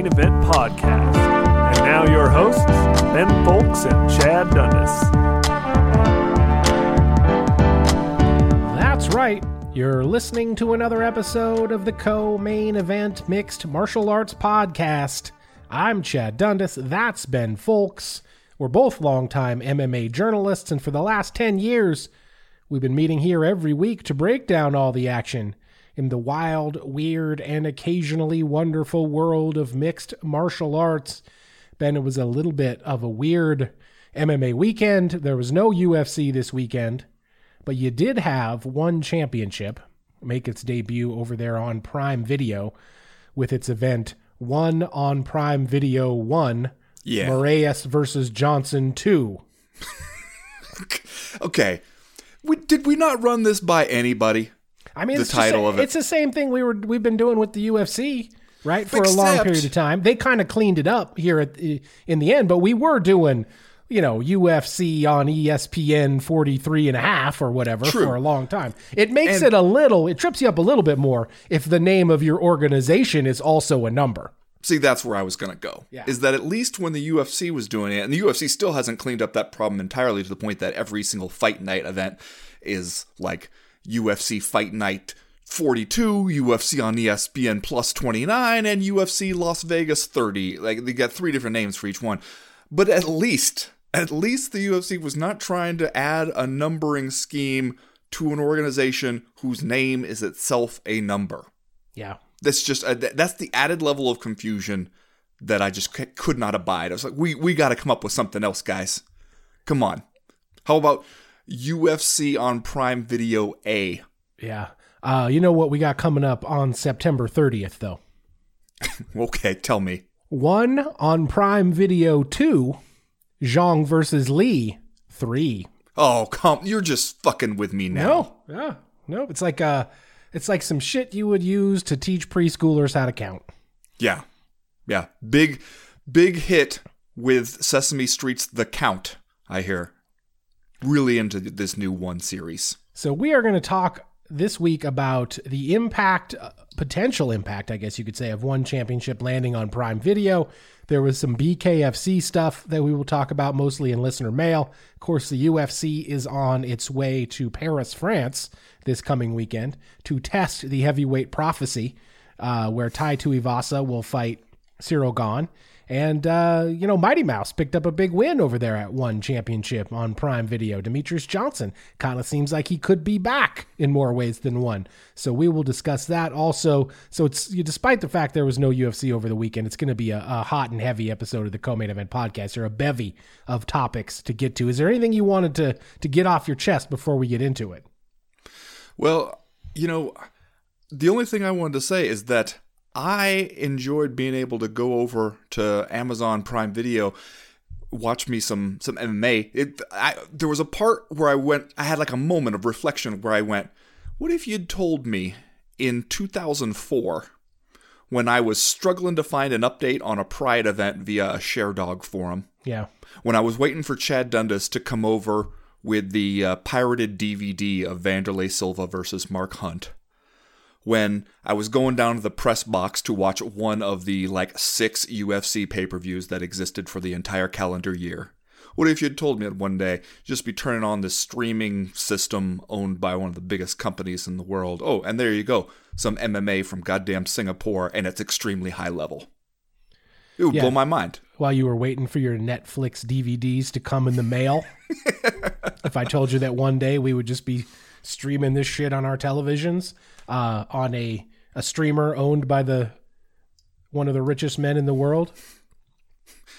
Co-Main Event Podcast. And now your hosts, Ben Fowlkes and Chad Dundas. That's right. You're listening to another episode of the Co Main Event Mixed Martial Arts Podcast. I'm Chad Dundas. That's Ben Fowlkes. We're both longtime MMA journalists, and for the last 10 years, we've been meeting here every week to break down all the action in the wild, weird, and occasionally wonderful world of mixed martial arts. Ben, it was a little bit of a weird MMA weekend. There was no UFC this weekend, but you did have one championship make its debut over there on Prime Video with its event One on Prime Video 1 Yeah. Moraes versus Johnson 2. Okay. We, did we not run this by anybody? I mean, The it's title just, of it. It's the same thing we were we've been doing with the UFC, right? For a long period of time. They kind of cleaned it up here at the, in the end, but we were doing, you know, UFC on ESPN 43 and a half or whatever True. for a long time. It makes And- it a little, it trips you up a little bit more if the name of your organization is also a number. See, that's where I was going to go. Yeah. Is that at least when the UFC was doing it, and the UFC still hasn't cleaned up that problem entirely to the point that every single fight night event is like UFC Fight Night 42, UFC on ESPN Plus 29, and UFC Las Vegas 30. Like, they got three different names for each one. But at least, at least the UFC was not trying to add a numbering scheme to an organization whose name is itself a number Yeah. that's just uh, th- that's the added level of confusion that I just c- could not abide. I was like, we we got to come up with something else, guys. Come on. How about UFC on Prime Video A? Yeah. Uh, you know what we got coming up on September 30th, though? Okay, tell me. One on Prime Video 2, Zhang versus Lee 3. Oh, come! You're just fucking with me now. No, yeah, no. It's like uh, it's like some shit you would use to teach preschoolers how to count. Yeah, yeah. Big, big hit with Sesame Street's The Count. I hear. Really into this new one series. So we are going to talk this week about the impact, uh, potential impact, I guess you could say, of one championship landing on Prime Video. There was some BKFC stuff that we will talk about mostly in listener mail. Of course, the UFC is on its way to Paris, France this coming weekend to test the heavyweight prophecy, uh, where Tai Tuivasa will fight Cyril Gane. And, uh, you know, Mighty Mouse picked up a big win over there at one championship on Prime Video. Demetrious Johnson kind of seems like he could be back in more ways than one. So we will discuss that also. So it's despite the fact there was no UFC over the weekend, it's going to be a, a hot and heavy episode of the Co-Main Event podcast or a bevy of topics to get to. Is there anything you wanted to to get off your chest before we get into it? Well, you know, the only thing I wanted to say is that I enjoyed being able to go over to Amazon Prime Video, watch me some some MMA. It I, there was a part where I went, I had like a moment of reflection where I went, "What if you'd told me in 2004?" When I was struggling to find an update on a Pride event via a Sherdog forum, Yeah. when I was waiting for Chad Dundas to come over with the uh, pirated DVD of Vanderlei Silva versus Mark Hunt, when I was going down to the press box to watch one of the like six UFC pay per views that existed for the entire calendar year, What if you'd told me that one day just be turning on this streaming system owned by one of the biggest companies in the world? Oh, and there you go, some MMA from goddamn Singapore, and it's extremely high level. It would Yeah. blow my mind. While you were waiting for your Netflix DVDs to come in the mail, if I told you that one day we would just be streaming this shit on our televisions uh, on a a streamer owned by the one of the richest men in the world,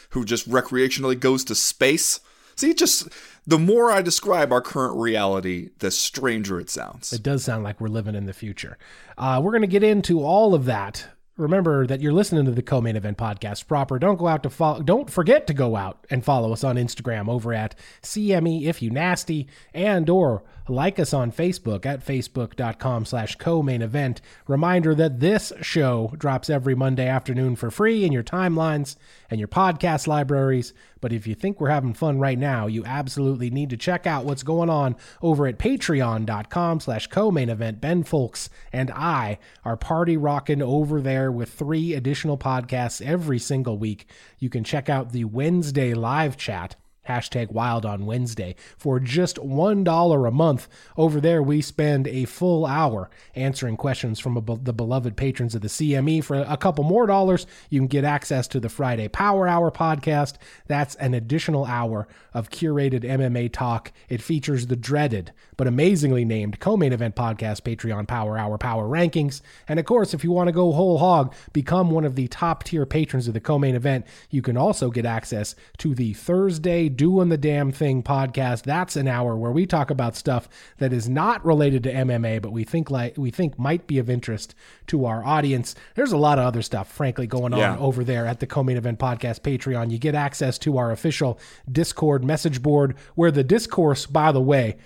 Who just recreationally goes to space. See, just the more I describe our current reality, the stranger it sounds. It does sound like we're living in the future. Uh, we're going to get into all of that. Remember that you're listening to the co-main event podcast proper. Don't go out to follow. Don't forget to go out and follow us on Instagram over at CME if you nasty and or like us on Facebook at facebook.com slash co-main event. Reminder that this show drops every Monday afternoon for free in your timelines and your podcast libraries. But if you think we're having fun right now, you absolutely need to check out what's going on over at patreon.com slash co-main event. Ben Fowlkes and I are party rocking over there with three additional podcasts every single week. You can check out the Wednesday live chat hashtag wild on wednesday. For just one dollar a month over there we spend a full hour answering questions from the beloved patrons of the cme for a couple more dollars you can get access to the friday power hour podcast. That's an additional hour of curated mma talk. It features the dreaded but amazingly named co-main event podcast patreon power hour power rankings. And of course if you want to go whole hog become one of the top tier patrons of the co-main event you can also get access to the thursday doing the damn thing podcast. That's an hour where we talk about stuff that is not related to mma but we think like we think might be of interest to our audience. There's a lot of other stuff frankly going Yeah. on over there at the co-main event podcast patreon. You get access to our official discord message board where the discourse by the way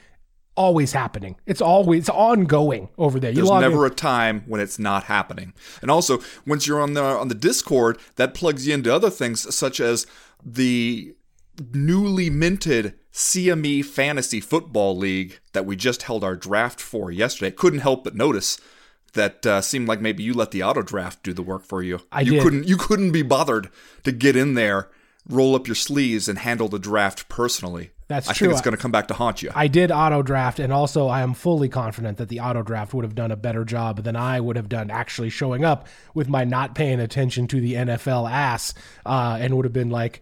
always happening. It's always ongoing over there. You There's log in- never a time when it's not happening. And also, once you're on the on the Discord, that plugs you into other things such as the newly minted CME Fantasy Football League that we just held our draft for yesterday. Couldn't help but notice that uh, seemed like maybe you let the auto draft do the work for you. I you did. couldn't you couldn't be bothered to get in there, roll up your sleeves, and handle the draft personally. That's I true. think it's going to come back to haunt you. I did auto draft, and also I am fully confident that the auto draft would have done a better job than I would have done actually showing up with my not paying attention to the NFL ass, uh, and would have been like,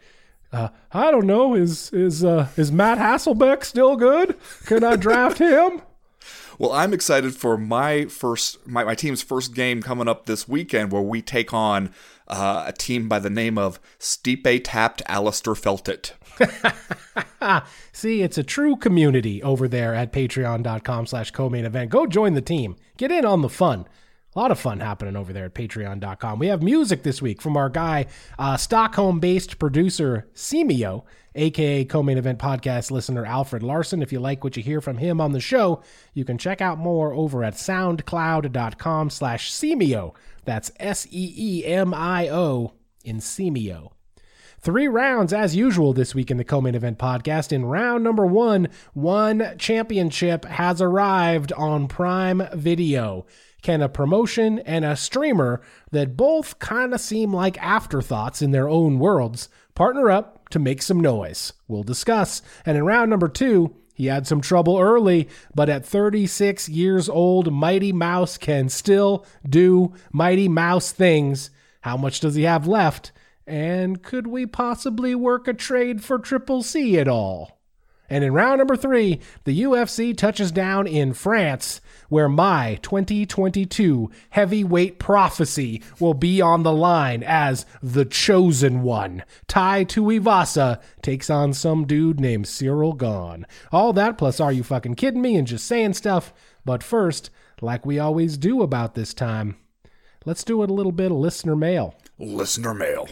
uh, I don't know, is is uh, is Matt Hasselbeck still good? Can I draft him? Well, I'm excited for my first my, my team's first game coming up this weekend where we take on uh, a team by the name of Stipe Tapped Alistair Feltit. See, it's a true community over there at patreon.com slash co-main event. Go join the team. Get in on the fun. A lot of fun happening over there at patreon.com. We have music this week from our guy, uh, Stockholm-based producer Semio, aka co-main event podcast listener Alfred Larson. If you like what you hear from him on the show, you can check out more over at soundcloud.com slash Semio. That's S E E M I O in Semio. Three rounds as usual this week in the co-main event podcast. In round number one, one championship has arrived on Prime Video. Can a promotion and a streamer that both kind of seem like afterthoughts in their own worlds partner up to make some noise? We'll discuss. And in round number two, he had some trouble early, but at 36 years old, Mighty Mouse can still do Mighty Mouse things. How much does he have left? And could we possibly work a trade for Triple C at all? And in round number three, the UFC touches down in France, where my 2022 heavyweight prophecy will be on the line as the chosen one. Tai Tuivasa takes on some dude named Cyril Gane. All that plus are you fucking kidding me and just saying stuff. But first, like we always do about this time, let's do a little bit of listener mail. Listener mail.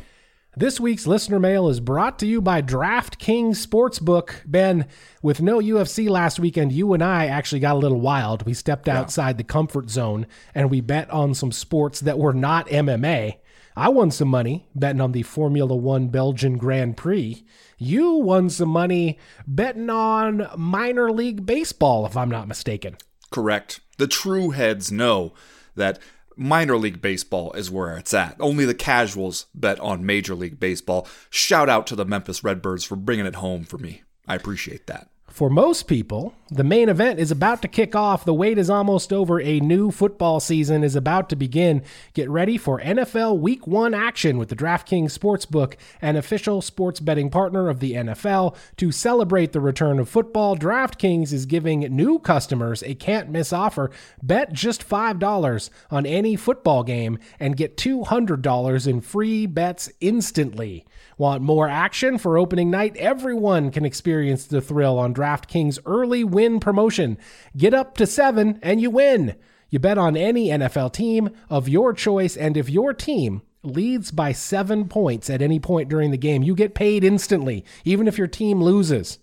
This week's listener mail is brought to you by DraftKings Sportsbook. Ben, with no UFC last weekend, you and I actually got a little wild. We stepped outside the comfort zone and we bet on some sports that were not MMA. I won some money betting on the Formula One Belgian Grand Prix. You won some money betting on minor league baseball, if I'm not mistaken. Correct. The true heads know that minor league baseball is where it's at. Only the casuals bet on Major League Baseball. Shout out to the Memphis Redbirds for bringing it home for me. I appreciate that. For most people, the main event is about to kick off. The wait is almost over. A new football season is about to begin. Get ready for NFL Week 1 action with the DraftKings Sportsbook, an official sports betting partner of the NFL. To celebrate the return of football, DraftKings is giving new customers a can't miss offer. Bet just $5 on any football game and get $200 in free bets instantly. Want more action for opening night? Everyone can experience the thrill on DraftKings early win promotion. Get up to seven and you win. You bet on any NFL team of your choice, and if your team leads by seven points at any point during the game, you get paid instantly, even if your team loses.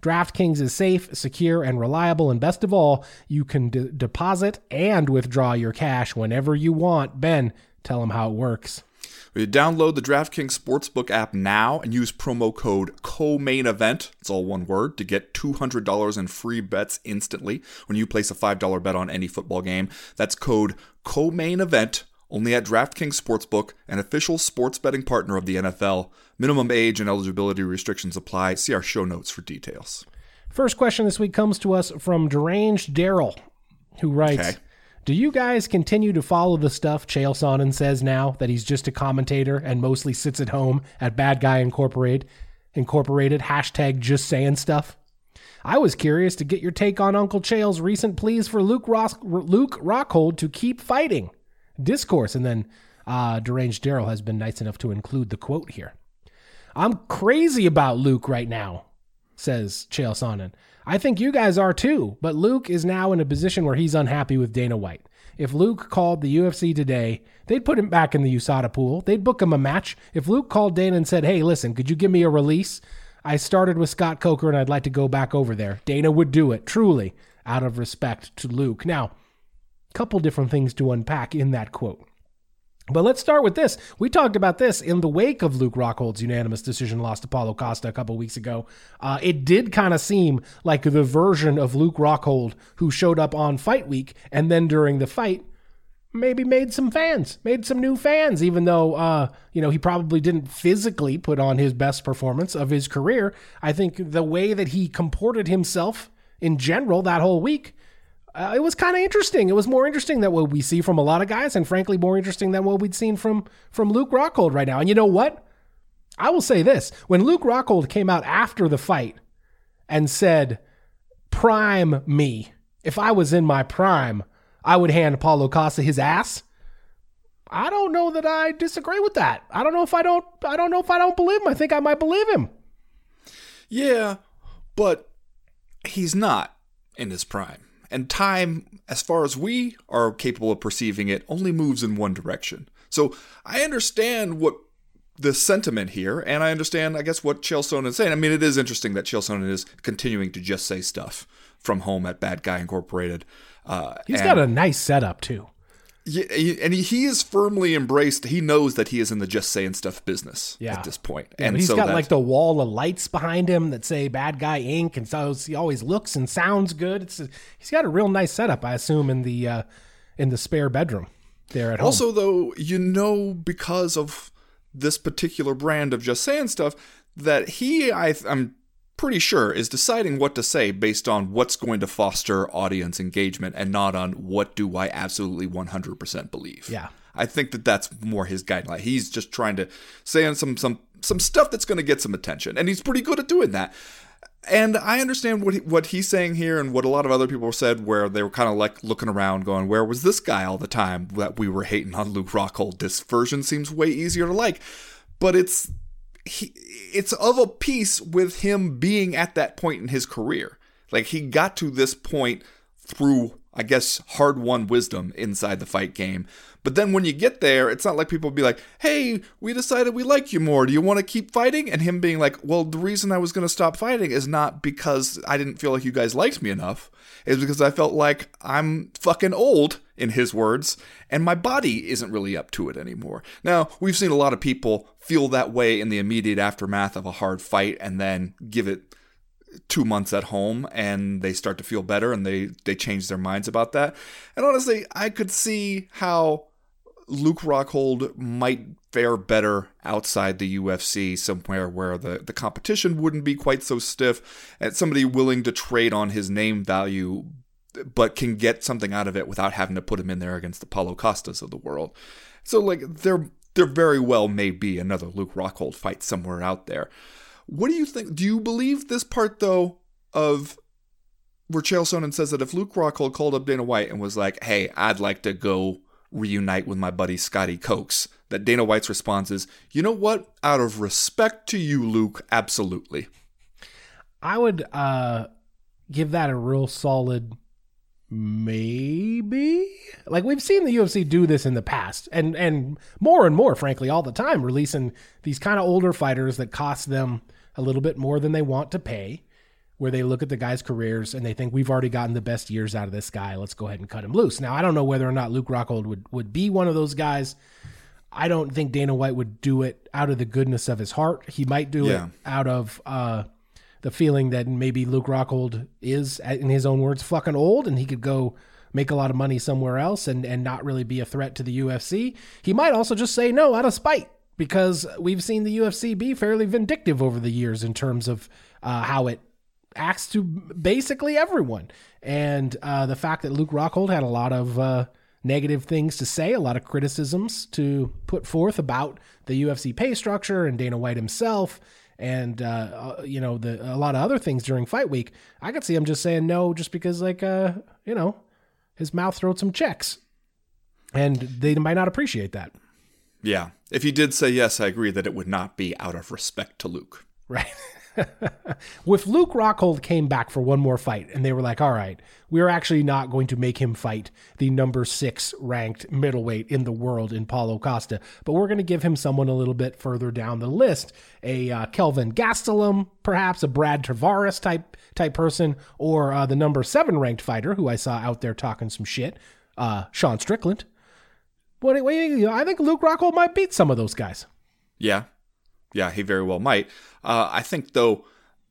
DraftKings is safe, secure, and reliable, and best of all, you can deposit and withdraw your cash whenever you want. Ben, tell them how it works. You download the DraftKings Sportsbook app now and use promo code COMAINEVENT, it's all one word, to get $200 in free bets instantly when you place a $5 bet on any football game. That's code COMAINEVENT only at DraftKings Sportsbook, an official sports betting partner of the NFL. Minimum age and eligibility restrictions apply. See our show notes for details. First question this week comes to us from Deranged Daryl, who writes Okay. Do you guys continue to follow the stuff Chael Sonnen says now that he's just a commentator and mostly sits at home at Bad Guy Incorporated? Incorporated hashtag just saying stuff. I was curious to get your take on Uncle Chael's recent pleas for Luke Ross, Luke Rockhold to keep fighting. Discourse, and then uh, Deranged Daryl has been nice enough to include the quote here. I'm crazy about Luke right now, says Chael Sonnen. I think you guys are too, but Luke is now in a position where he's unhappy with Dana White. If Luke called the UFC today, they'd put him back in the USADA pool. They'd book him a match. If Luke called Dana and said, hey, listen, could you give me a release? I started with Scott Coker and I'd like to go back over there. Dana would do it, truly, out of respect to Luke. Now, couple different things to unpack in that quote. But let's start with this. We talked about this in the wake of Luke Rockhold's unanimous decision loss to Paulo Costa a couple weeks ago. Uh, it did kind of seem like the version of Luke Rockhold who showed up on fight week and then during the fight maybe made some fans, made some new fans, even though, uh, you know, he probably didn't physically put on his best performance of his career. I think the way that he comported himself in general that whole week uh, it was kind of interesting. It was more interesting than what we see from a lot of guys, and frankly, more interesting than what we'd seen from from Luke Rockhold right now. And you know what? I will say this: when Luke Rockhold came out after the fight and said, "Prime me," if I was in my prime, I would hand Paulo Costa his ass. I don't know that I disagree with that. I don't know if I don't. I don't know if I don't believe him. I think I might believe him. Yeah, but he's not in his prime. And time, as far as we are capable of perceiving it, only moves in one direction. So I understand what the sentiment here, and I understand, I guess, what Chael is saying. I mean, it is interesting that Chael is continuing to just say stuff from home at Bad Guy Incorporated. Uh, He's and- got a nice setup too. Yeah, and he, is firmly embraced. He knows that he is in the just saying stuff business Yeah. at this point. Yeah, and he's so got that- like the wall of lights behind him that say "Bad Guy Inc." and so he always looks and sounds good. It's he's got a real nice setup, I assume, in the uh, in the spare bedroom there at home. Also, though, you know, because of this particular brand of just saying stuff, that he, I, I'm pretty sure, is deciding what to say based on what's going to foster audience engagement and not on what do I absolutely 100% believe. Yeah. I think that that's more his guideline. He's just trying to say some some some stuff that's going to get some attention, and he's pretty good at doing that. And I understand what he, what he's saying here, and what a lot of other people said, where they were kind of like looking around, going, "Where was this guy all the time that we were hating on Luke Rockhold? This version seems way easier to like." But it's he, it's of a piece with him being at that point in his career. Like he got to this point through, I guess, hard won wisdom inside the fight game. But then when you get there, it's not like people be like, hey, we decided we like you more. Do you want to keep fighting? And him being like, well, the reason I was going to stop fighting is not because I didn't feel like you guys liked me enough. It's because I felt like I'm fucking old, in his words, and my body isn't really up to it anymore. Now, we've seen a lot of people feel that way in the immediate aftermath of a hard fight and then give it two months at home and they start to feel better and they they change their minds about that and honestly i could see how Luke Rockhold might fare better outside the UFC, somewhere where the, the competition wouldn't be quite so stiff, and somebody willing to trade on his name value, but can get something out of it without having to put him in there against the Paulo Costas of the world. So, like, there, there very well may be another Luke Rockhold fight somewhere out there. What do you think? Do you believe this part, though, of where Chael Sonnen says that if Luke Rockhold called up Dana White and was like, hey, I'd like to go reunite with my buddy Scotty Cokes, that Dana White's response is, you know what? Out of respect to you, Luke, absolutely. I would uh, give that a real solid maybe. Like we've seen the UFC do this in the past, and and more and more, frankly, all the time, releasing these kind of older fighters that cost them a little bit more than they want to pay where they look at the guy's careers and they think we've already gotten the best years out of this guy. Let's go ahead and cut him loose. Now, I don't know whether or not Luke Rockhold would, would be one of those guys. I don't think Dana White would do it out of the goodness of his heart. He might do yeah. it out of uh, the feeling that maybe Luke Rockhold is, in his own words, fucking old and he could go make a lot of money somewhere else and, and not really be a threat to the UFC. He might also just say no out of spite because we've seen the UFC be fairly vindictive over the years in terms of uh, how it acts to basically everyone. And uh, the fact that Luke Rockhold had a lot of uh, negative things to say, a lot of criticisms to put forth about the UFC pay structure and Dana White himself, and uh, uh, you know the a lot of other things during fight week. I could see him just saying no, just because like uh, you know his mouth wrote some checks, and they might not appreciate that. Yeah, if he did say yes, I agree that it would not be out of respect to Luke. Right. if Luke Rockhold came back for one more fight and they were like, all right, we're actually not going to make him fight the number six ranked middleweight in the world in Paulo Costa, but we're going to give him someone a little bit further down the list, a uh, Kelvin Gastelum, perhaps a Brad Tavares type type person, or uh, the number seven ranked fighter who I saw out there talking some shit, uh, Sean Strickland. What, I think Luke Rockhold might beat some of those guys. Yeah, yeah, he very well might. Uh, I think though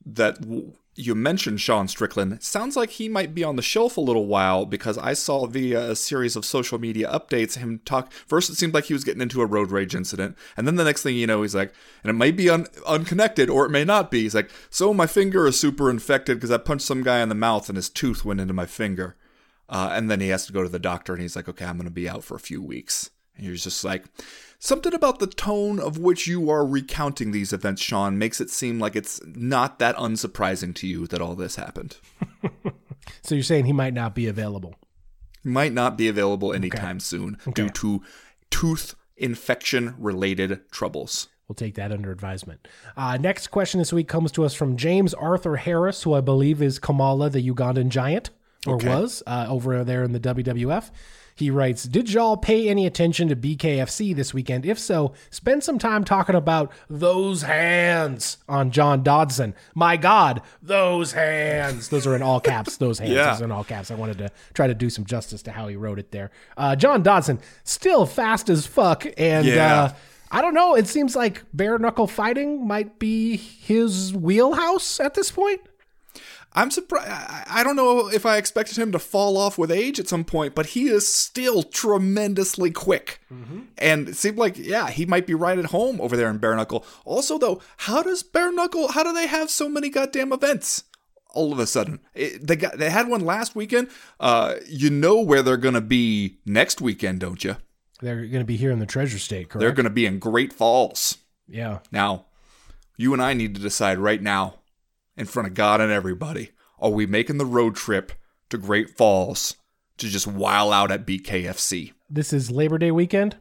that w- you mentioned Sean Strickland. sounds like he might be on the shelf a little while because I saw via a series of social media updates him talk. First, it seemed like he was getting into a road rage incident, and then the next thing you know, he's like, and it might be un- unconnected or it may not be. He's like, so my finger is super infected because I punched some guy in the mouth and his tooth went into my finger. Uh, and then he has to go to the doctor and he's like, okay, I'm going to be out for a few weeks. And you're just like, Something about the tone of which you are recounting these events, Sean, makes it seem like it's not that unsurprising to you that all this happened. so you're saying he might not be available? He might not be available anytime okay. soon okay. due to tooth infection related troubles. We'll take that under advisement. Uh, next question this week comes to us from James Arthur Harris, who I believe is Kamala, the Ugandan giant, or okay. was uh, over there in the WWF. He writes, Did y'all pay any attention to BKFC this weekend? If so, spend some time talking about those hands on John Dodson. My God, those hands. Those are in all caps. Those hands yeah. in all caps. I wanted to try to do some justice to how he wrote it there. Uh, John Dodson, still fast as fuck. And yeah. uh, I don't know. It seems like bare knuckle fighting might be his wheelhouse at this point. I'm surprised. I don't know if I expected him to fall off with age at some point, but he is still tremendously quick. Mm-hmm. And it seemed like, yeah, he might be right at home over there in Bare Knuckle. Also, though, how does Bare Knuckle, how do they have so many goddamn events? All of a sudden, it, they got they had one last weekend. Uh, you know where they're gonna be next weekend, don't you? They're gonna be here in the Treasure State, correct? They're gonna be in Great Falls. Yeah. Now, you and I need to decide right now in front of God and everybody, are we making the road trip to Great Falls to just while out at BKFC? This is Labor Day weekend.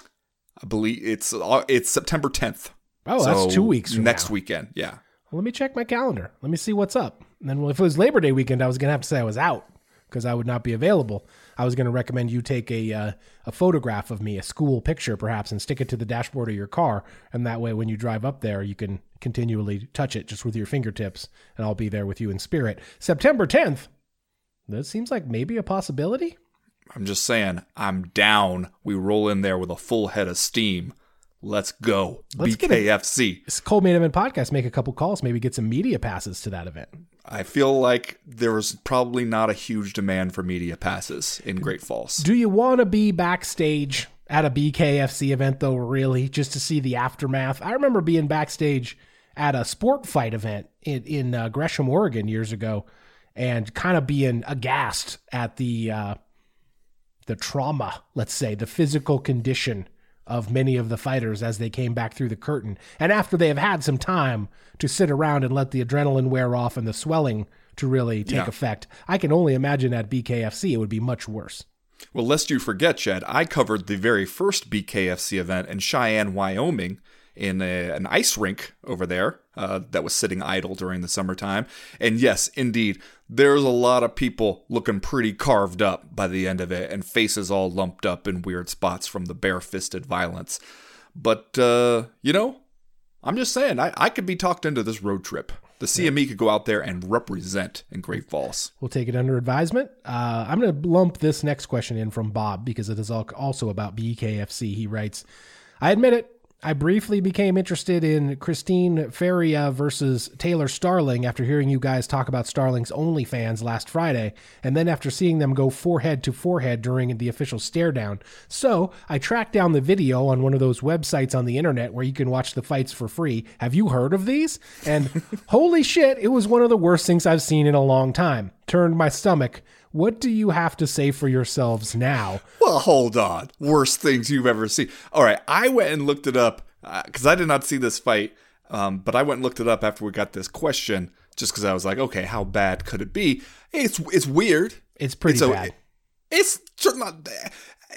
I believe it's uh, it's September 10th. Oh, so that's two weeks next now. weekend. Yeah. Well, let me check my calendar. Let me see what's up. And then, well, if it was Labor Day weekend, I was gonna have to say I was out because I would not be available. I was going to recommend you take a uh, a photograph of me, a school picture perhaps, and stick it to the dashboard of your car, and that way when you drive up there, you can continually touch it just with your fingertips, and I'll be there with you in spirit. September 10th. That seems like maybe a possibility. I'm just saying, I'm down. We roll in there with a full head of steam. Let's go. Let's BKFC. It's Co-Main Event Podcast. Make a couple calls, maybe get some media passes to that event. I feel like there was probably not a huge demand for media passes in Great Falls. Do you want to be backstage at a BKFC event though, really, just to see the aftermath. I remember being backstage at a sport fight event in, in uh, Gresham, Oregon years ago, and kind of being aghast at the uh, the trauma, let's say, the physical condition of many of the fighters as they came back through the curtain. And after they have had some time to sit around and let the adrenaline wear off and the swelling to really take Yeah. effect, I can only imagine at BKFC it would be much worse. Well, lest you forget, Chad, I covered the very first BKFC event in Cheyenne, Wyoming, in a, an ice rink over there uh, that was sitting idle during the summertime. And yes, indeed, there's a lot of people looking pretty carved up by the end of it, and faces all lumped up in weird spots from the bare-fisted violence. But uh, you know, I'm just saying, I, I could be talked into this road trip. The CME could go out there and represent in Great Falls. We'll take it under advisement. Uh, I'm going to lump this next question in from Bob because it is also about BKFC. He writes, I admit it. I briefly became interested in Christine Ferea versus Taylor Starling after hearing you guys talk about Starling's OnlyFans last Friday, and then after seeing them go forehead to forehead during the official stare down. So I tracked down the video on one of those websites on the internet where you can watch the fights for free. Have you heard of these? And holy shit, it was one of the worst things I've seen in a long time. Turned my stomach. What do you have to say for yourselves now? Well, hold on. Worst things you've ever seen. All right, I went and looked it up because I did not see this fight, um, but I went and looked it up after we got this question, just because I was like, okay, how bad could it be? It's it's weird. It's pretty It's a- bad. It's not.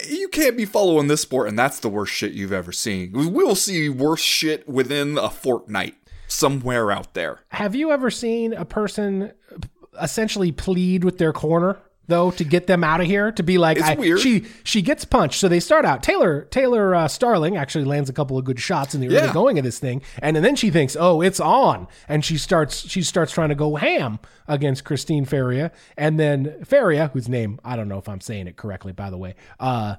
You can't be following this sport, and that's the worst shit you've ever seen. We will see worse shit within a fortnight somewhere out there. Have you ever seen a person essentially plead with their corner though to get them out of here to be like It's I- weird. she she gets punched so they start out Taylor Taylor uh, Starling actually lands a couple of good shots in the early Yeah. going of this thing and, then she thinks oh it's on and she starts she starts trying to go ham against Christine Ferea and then Ferea whose name I don't know if I'm saying it correctly by the way uh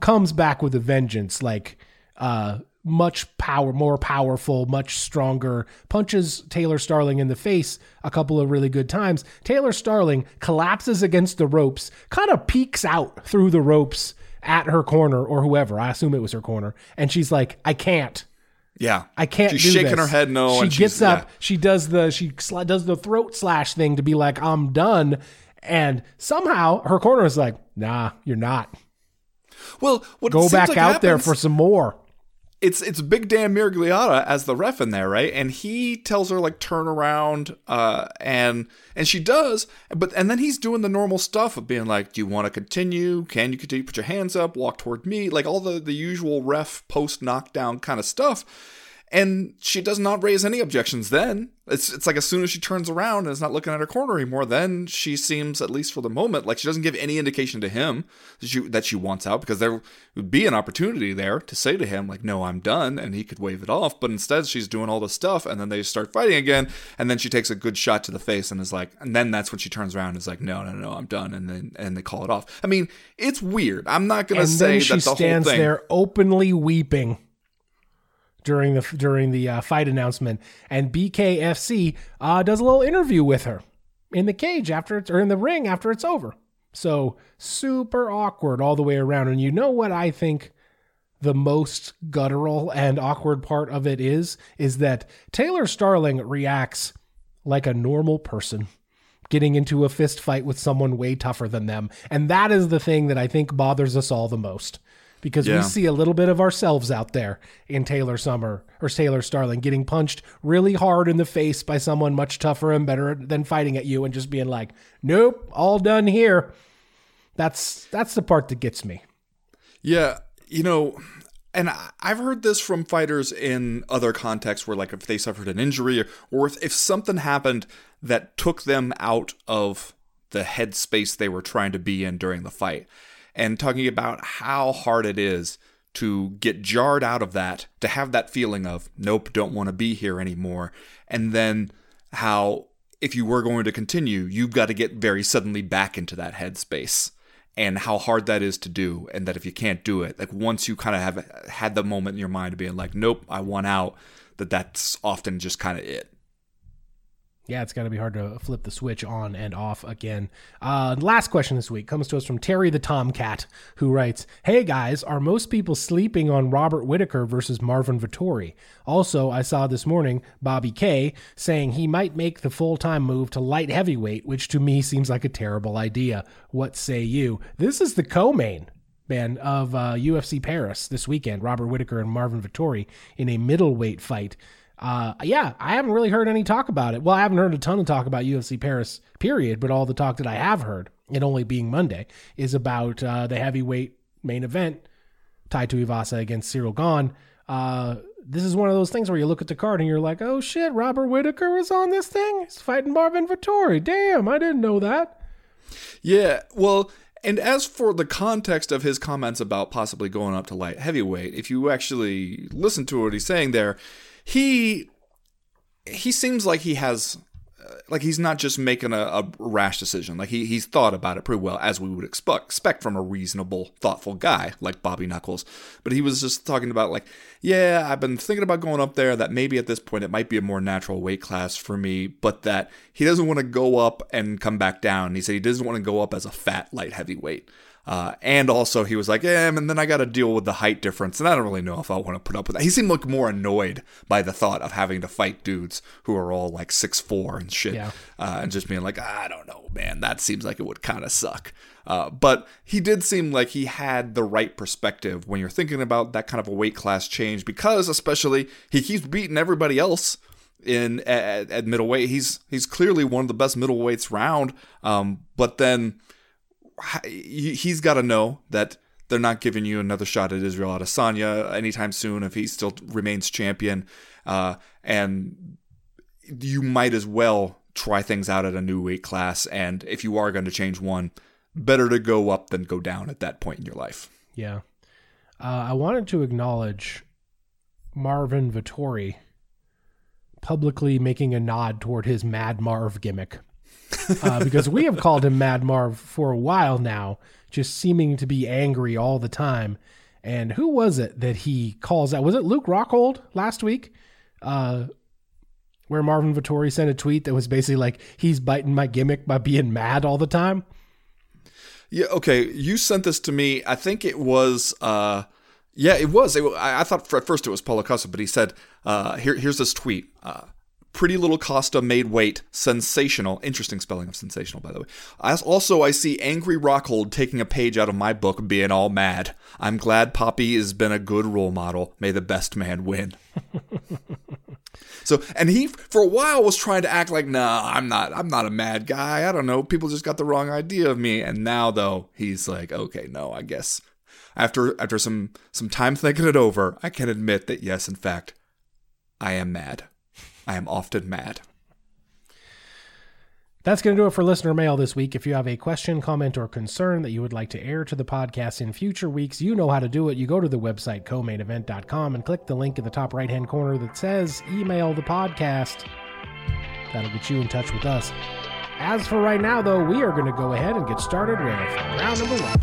comes back with a vengeance like uh much power more powerful much stronger punches taylor starling in the face a couple of really good times taylor starling collapses against the ropes kind of peeks out through the ropes at her corner or whoever i assume it was her corner and she's like i can't Yeah, I can't. She's shaking this. her head no. She gets up. yeah. She does the she sli- does the throat slash thing to be like I'm done, and somehow her corner is like, Nah, you're not. Well, what Go back like out there for some more. It's it's Big Dan Miragliotta as the ref in there, right? And he tells her like turn around, uh, and and she does, but and then he's doing the normal stuff of being like, do you want to continue? Can you continue? Put your hands up, walk toward me, like all the the usual ref post knockdown kind of stuff. And she does not raise any objections then. It's it's like as soon as she turns around and is not looking at her corner anymore, then she seems, at least for the moment, like she doesn't give any indication to him that she, that she wants out because there would be an opportunity there to say to him, like, no, I'm done, and he could wave it off. But instead, she's doing all this stuff, and then they start fighting again, and then she takes a good shot to the face and is like, and then that's when she turns around and is like, no, no, no, I'm done, and then and they call it off. I mean, it's weird. I'm not gonna And say she that the whole stands thing. there openly weeping during the during the uh, fight announcement, and BKFC uh, does a little interview with her in the cage after it's or in the ring after it's over. So super awkward all the way around. And you know what I think the most guttural and awkward part of it is is that Taylor Starling reacts like a normal person getting into a fist fight with someone way tougher than them. And that is the thing that I think bothers us all the most. Because we see a little bit of ourselves out there in Taylor Summer or Taylor Starling getting punched really hard in the face by someone much tougher and better than fighting at you and just being like, Nope, all done here. That's that's the part that gets me. Yeah, you know, and I've heard this from fighters in other contexts where, like, if they suffered an injury or, or if, if something happened that took them out of the headspace they were trying to be in during the fight, and talking about how hard it is to get jarred out of that, to have that feeling of, nope, don't want to be here anymore, and then how if you were going to continue, you've got to get very suddenly back into that headspace and how hard that is to do and that if you can't do it like once you kind of have had the moment in your mind of being like nope i want out that that's often just kind of it Yeah, it's got to be hard to flip the switch on and off again. Uh, last question this week comes to us from Terry the Tomcat, who writes Hey guys, are most people sleeping on Robert Whitaker versus Marvin Vettori? Also, I saw this morning Bobby K saying he might make the full time move to light heavyweight, which to me seems like a terrible idea. What say you? This is the co main man of uh, UFC Paris this weekend, Robert Whitaker and Marvin Vettori in a middleweight fight uh, yeah, I haven't really heard any talk about it. Well, I haven't heard a ton of talk about UFC Paris, period, but all the talk that I have heard, it only being Monday, is about uh, the heavyweight main event, Tai Tuivasa against Cyril Gane. Uh, this is one of those things where you look at the card and you're like, oh shit, Robert Whitaker was on this thing? He's fighting Marvin Vettori. Damn, I didn't know that. Yeah, well, and as for the context of his comments about possibly going up to light heavyweight, if you actually listen to what he's saying there, he he seems like he has uh, like he's not just making a, a, rash decision. Like he he's thought about it pretty well, as we would expect expect from a reasonable, thoughtful guy like Bobby Knuckles. But he was just talking about like, yeah, I've been thinking about going up there. That maybe at this point it might be a more natural weight class for me, but that he doesn't want to go up and come back down. He said he doesn't want to go up as a fat light heavyweight. Uh, and also, he was like, "Yeah, and then I got to deal with the height difference, and I don't really know if I want to put up with that." He seemed like more annoyed by the thought of having to fight dudes who are all like six four and shit, yeah. uh, and just being like, "I don't know, man, that seems like it would kind of suck." Uh, but he did seem like he had the right perspective when you're thinking about that kind of a weight class change, because especially he keeps beating everybody else in at, at middleweight. He's he's clearly one of the best middleweights round, um, but then he's got to know that they're not giving you another shot at Israel Adesanya anytime soon if he still remains champion. Uh, and you might as well try things out at a new weight class. And if you are going to change one, better to go up than go down at that point in your life. Yeah. Uh, I wanted to acknowledge Marvin Vettori publicly making a nod toward his Mad Marv gimmick uh, because we have called him Mad Marv for a while now, just seeming to be angry all the time. And who was it that he calls out? Was it Luke Rockhold last week? Uh, where Marvin Vettori sent a tweet that was basically like, he's biting my gimmick by being mad all the time. Yeah, okay. You sent this to me. I think it was. Uh, yeah, it was. It, I, thought at first it was Paulo Costa, but he said, uh, here, here's this tweet. Uh, Pretty Little Costa made weight. Sensational. Interesting spelling of sensational, by the way. As also, I see Angry Rockhold taking a page out of my book, being all mad. I'm glad Poppy has been a good role model. May the best man win. so, and he for a while was trying to act like, nah, I'm not. I'm not a mad guy. I don't know. People just got the wrong idea of me. And now, though, he's like, okay, no, I guess. After after some some time thinking it over, I can admit that yes, in fact, I am mad. I am often mad. That's going to do it for listener mail this week. If you have a question, comment, or concern that you would like to air to the podcast in future weeks, you know how to do it. You go to the website, comainevent.com, and click the link in the top right hand corner that says email the podcast. That'll get you in touch with us. As for right now, though, we are going to go ahead and get started with round number one.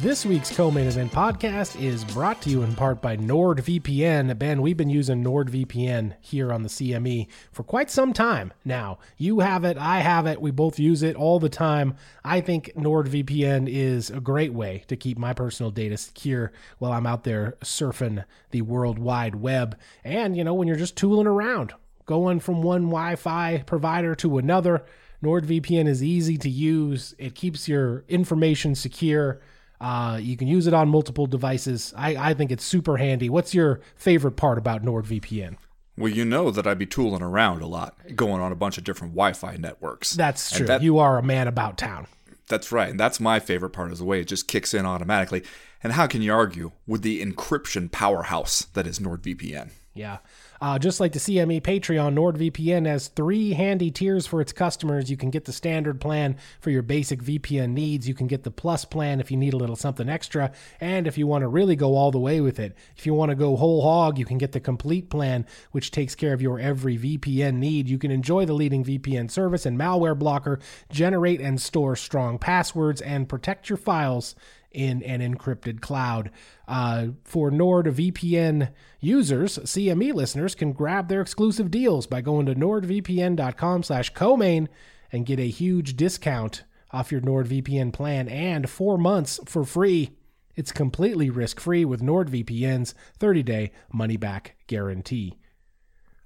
This week's co-main event podcast is brought to you in part by NordVPN. Ben, we've been using NordVPN here on the CME for quite some time now. You have it, I have it, we both use it all the time. I think NordVPN is a great way to keep my personal data secure while I'm out there surfing the world wide web. And, you know, when you're just tooling around, going from one Wi-Fi provider to another, NordVPN is easy to use. It keeps your information secure uh, you can use it on multiple devices. I, I think it's super handy. What's your favorite part about NordVPN? Well, you know that I'd be tooling around a lot, going on a bunch of different Wi-Fi networks. That's true. That, you are a man about town. That's right, and that's my favorite part is the way it just kicks in automatically. And how can you argue with the encryption powerhouse that is NordVPN? Yeah. Uh, just like the CME Patreon, NordVPN has three handy tiers for its customers. You can get the standard plan for your basic VPN needs. You can get the plus plan if you need a little something extra. And if you want to really go all the way with it, if you want to go whole hog, you can get the complete plan, which takes care of your every VPN need. You can enjoy the leading VPN service and malware blocker, generate and store strong passwords, and protect your files in an encrypted cloud. Uh, for NordVPN users, CME listeners can grab their exclusive deals by going to nordvpn.com slash comain and get a huge discount off your NordVPN plan and four months for free. It's completely risk-free with NordVPN's 30-day money-back guarantee.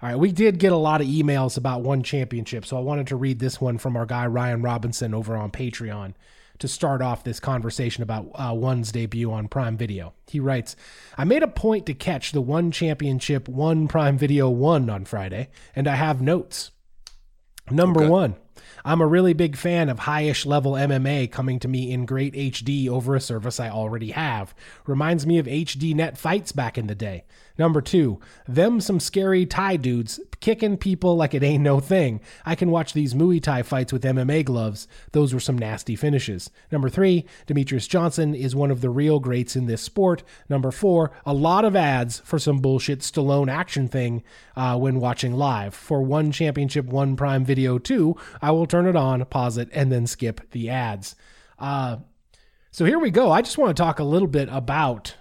All right, we did get a lot of emails about one championship, so I wanted to read this one from our guy Ryan Robinson over on Patreon to start off this conversation about uh, One's debut on Prime Video. He writes, I made a point to catch the One Championship One Prime Video One on Friday, and I have notes. Number okay. one, I'm a really big fan of highish level MMA coming to me in great HD over a service I already have. Reminds me of HDNet fights back in the day. Number two, them some scary Thai dudes kicking people like it ain't no thing. I can watch these Muay Thai fights with MMA gloves. Those were some nasty finishes. Number three, Demetrious Johnson is one of the real greats in this sport. Number four, a lot of ads for some bullshit Stallone action thing uh, when watching live. For one championship, one prime video two, I will turn it on, pause it, and then skip the ads. Uh, so here we go. I just want to talk a little bit about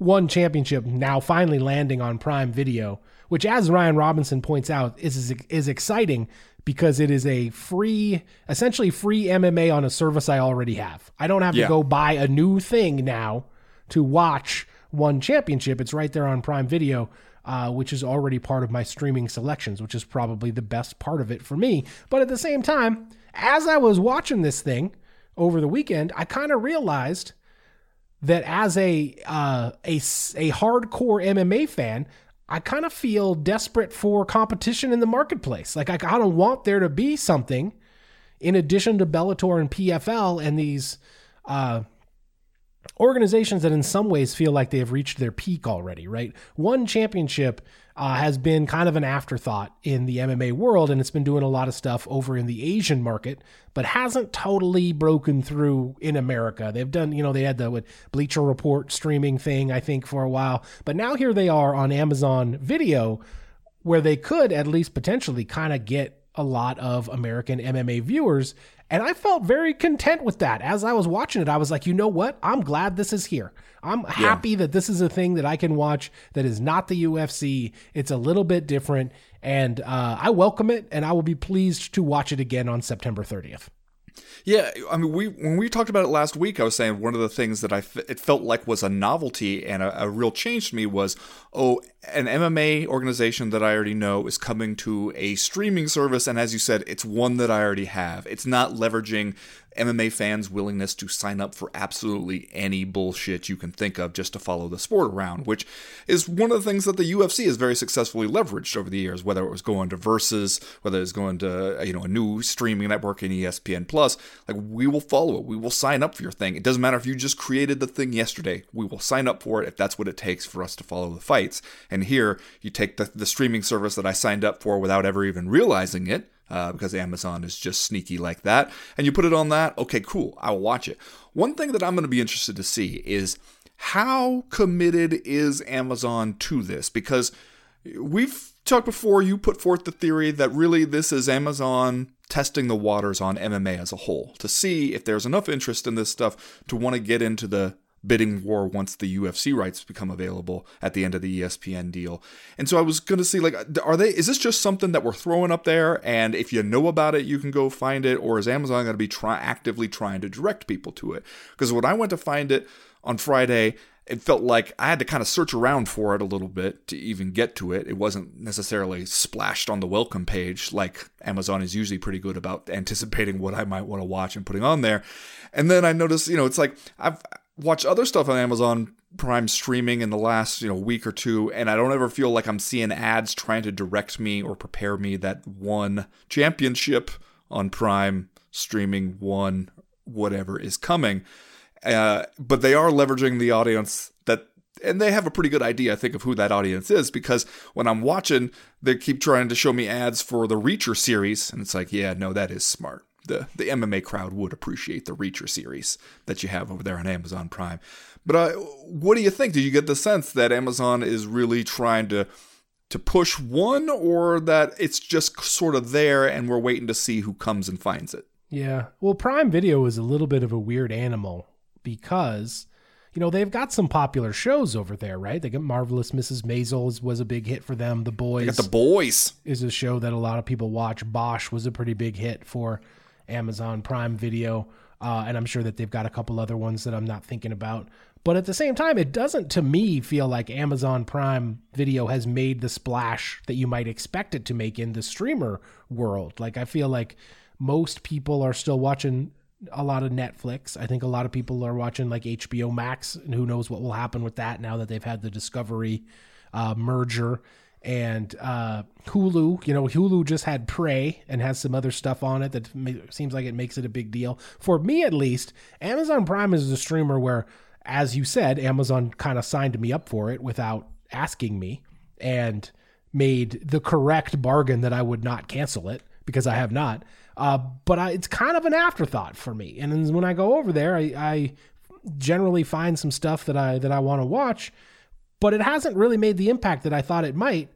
one championship now finally landing on Prime Video, which, as Ryan Robinson points out, is is exciting because it is a free, essentially free MMA on a service I already have. I don't have yeah. to go buy a new thing now to watch one championship. It's right there on Prime Video. Uh, which is already part of my streaming selections, which is probably the best part of it for me. But at the same time, as I was watching this thing over the weekend, I kind of realized that as a uh, a a hardcore MMA fan, I kind of feel desperate for competition in the marketplace. Like I kind of want there to be something in addition to Bellator and PFL and these uh, organizations that in some ways feel like they have reached their peak already. Right, one championship uh, has been kind of an afterthought in the MMA world, and it's been doing a lot of stuff over in the Asian market, but hasn't totally broken through in America. They've done, you know, they had the Bleacher Report streaming thing, I think, for a while, but now here they are on Amazon Video, where they could at least potentially kind of get a lot of American MMA viewers. And I felt very content with that. As I was watching it, I was like, you know what? I'm glad this is here. I'm happy yeah. that this is a thing that I can watch that is not the UFC. It's a little bit different, and uh, I welcome it, and I will be pleased to watch it again on September 30th. Yeah, I mean, we when we talked about it last week, I was saying one of the things that I f- it felt like was a novelty and a, a, real change to me was, oh, an MMA organization that I already know is coming to a streaming service, and as you said, it's one that I already have. It's not leveraging MMA fans' willingness to sign up for absolutely any bullshit you can think of just to follow the sport around, which is one of the things that the UFC has very successfully leveraged over the years, whether it was going to Versus, whether it was going to you know a new streaming network in ESPN Plus. Like we will follow it, we will sign up for your thing. It doesn't matter if you just created the thing yesterday, we will sign up for it if that's what it takes for us to follow the fights. And here you take the, the streaming service that I signed up for without ever even realizing it uh, because Amazon is just sneaky like that. And you put it on that, okay, cool, I will watch it. One thing that I'm going to be interested to see is how committed is Amazon to this? Because we've talked before, you put forth the theory that really this is Amazon testing the waters on MMA as a whole to see if there's enough interest in this stuff to want to get into the bidding war once the UFC rights become available at the end of the ESPN deal. And so I was going to see like are they is this just something that we're throwing up there and if you know about it you can go find it or is Amazon going to be try actively trying to direct people to it? Because when I went to find it on Friday, it felt like I had to kind of search around for it a little bit to even get to it. It wasn't necessarily splashed on the welcome page like Amazon is usually pretty good about anticipating what I might want to watch and putting on there. And then I noticed, you know, it's like I've watched other stuff on Amazon Prime streaming in the last you know week or two, and I don't ever feel like I'm seeing ads trying to direct me or prepare me that one championship on Prime streaming one whatever is coming. Uh, but they are leveraging the audience that and they have a pretty good idea, I think, of who that audience is because when I'm watching, they keep trying to show me ads for the Reacher series, and it's like, yeah, no, that is smart. The the MMA crowd would appreciate the Reacher series that you have over there on Amazon Prime. But uh, what do you think? Do you get the sense that Amazon is really trying to to push one, or that it's just sort of there and we're waiting to see who comes and finds it? Yeah. Well, Prime Video is a little bit of a weird animal because you know they've got some popular shows over there, right? They got Marvelous Mrs. Maisel was a big hit for them. The Boys, got the Boys is a show that a lot of people watch. Bosch was a pretty big hit for Amazon Prime Video, uh, and I'm sure that they've got a couple other ones that I'm not thinking about. But at the same time, it doesn't to me feel like Amazon Prime Video has made the splash that you might expect it to make in the streamer world. Like I feel like most people are still watching a lot of Netflix. I think a lot of people are watching like HBO Max, and who knows what will happen with that now that they've had the Discovery uh, merger. And uh, Hulu, you know, Hulu just had Prey and has some other stuff on it that seems like it makes it a big deal. For me, at least, Amazon Prime is a streamer where, as you said, Amazon kind of signed me up for it without asking me and made the correct bargain that I would not cancel it because I have not. Uh, but I, it's kind of an afterthought for me. And when I go over there, I, I generally find some stuff that I that I want to watch, but it hasn't really made the impact that I thought it might.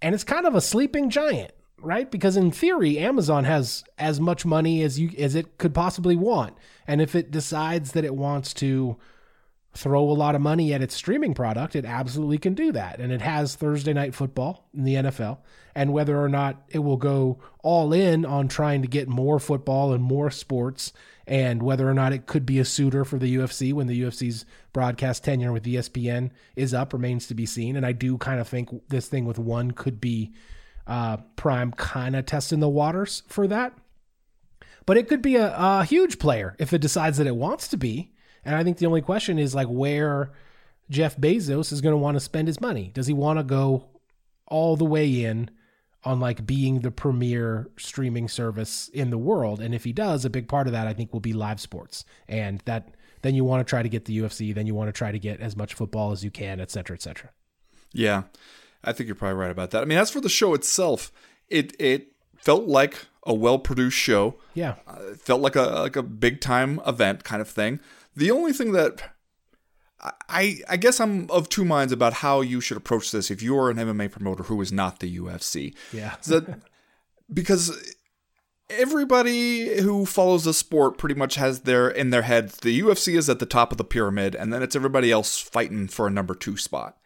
And it's kind of a sleeping giant, right? Because in theory, Amazon has as much money as you as it could possibly want. And if it decides that it wants to throw a lot of money at its streaming product, it absolutely can do that. And it has Thursday night football in the NFL. And whether or not it will go all in on trying to get more football and more sports, and whether or not it could be a suitor for the UFC when the UFC's broadcast tenure with ESPN is up remains to be seen. And I do kind of think this thing with one could be uh, Prime kind of testing the waters for that. But it could be a, a huge player if it decides that it wants to be and I think the only question is like where Jeff Bezos is going to want to spend his money. Does he want to go all the way in on like being the premier streaming service in the world? And if he does, a big part of that I think will be live sports. And that then you want to try to get the UFC, then you want to try to get as much football as you can, et cetera, et cetera. Yeah. I think you're probably right about that. I mean, as for the show itself, it it felt like a well produced show. Yeah, uh, felt like a like a big time event kind of thing. The only thing that I I guess I'm of two minds about how you should approach this if you're an MMA promoter who is not the UFC. Yeah. that because everybody who follows the sport pretty much has their in their heads the UFC is at the top of the pyramid and then it's everybody else fighting for a number 2 spot.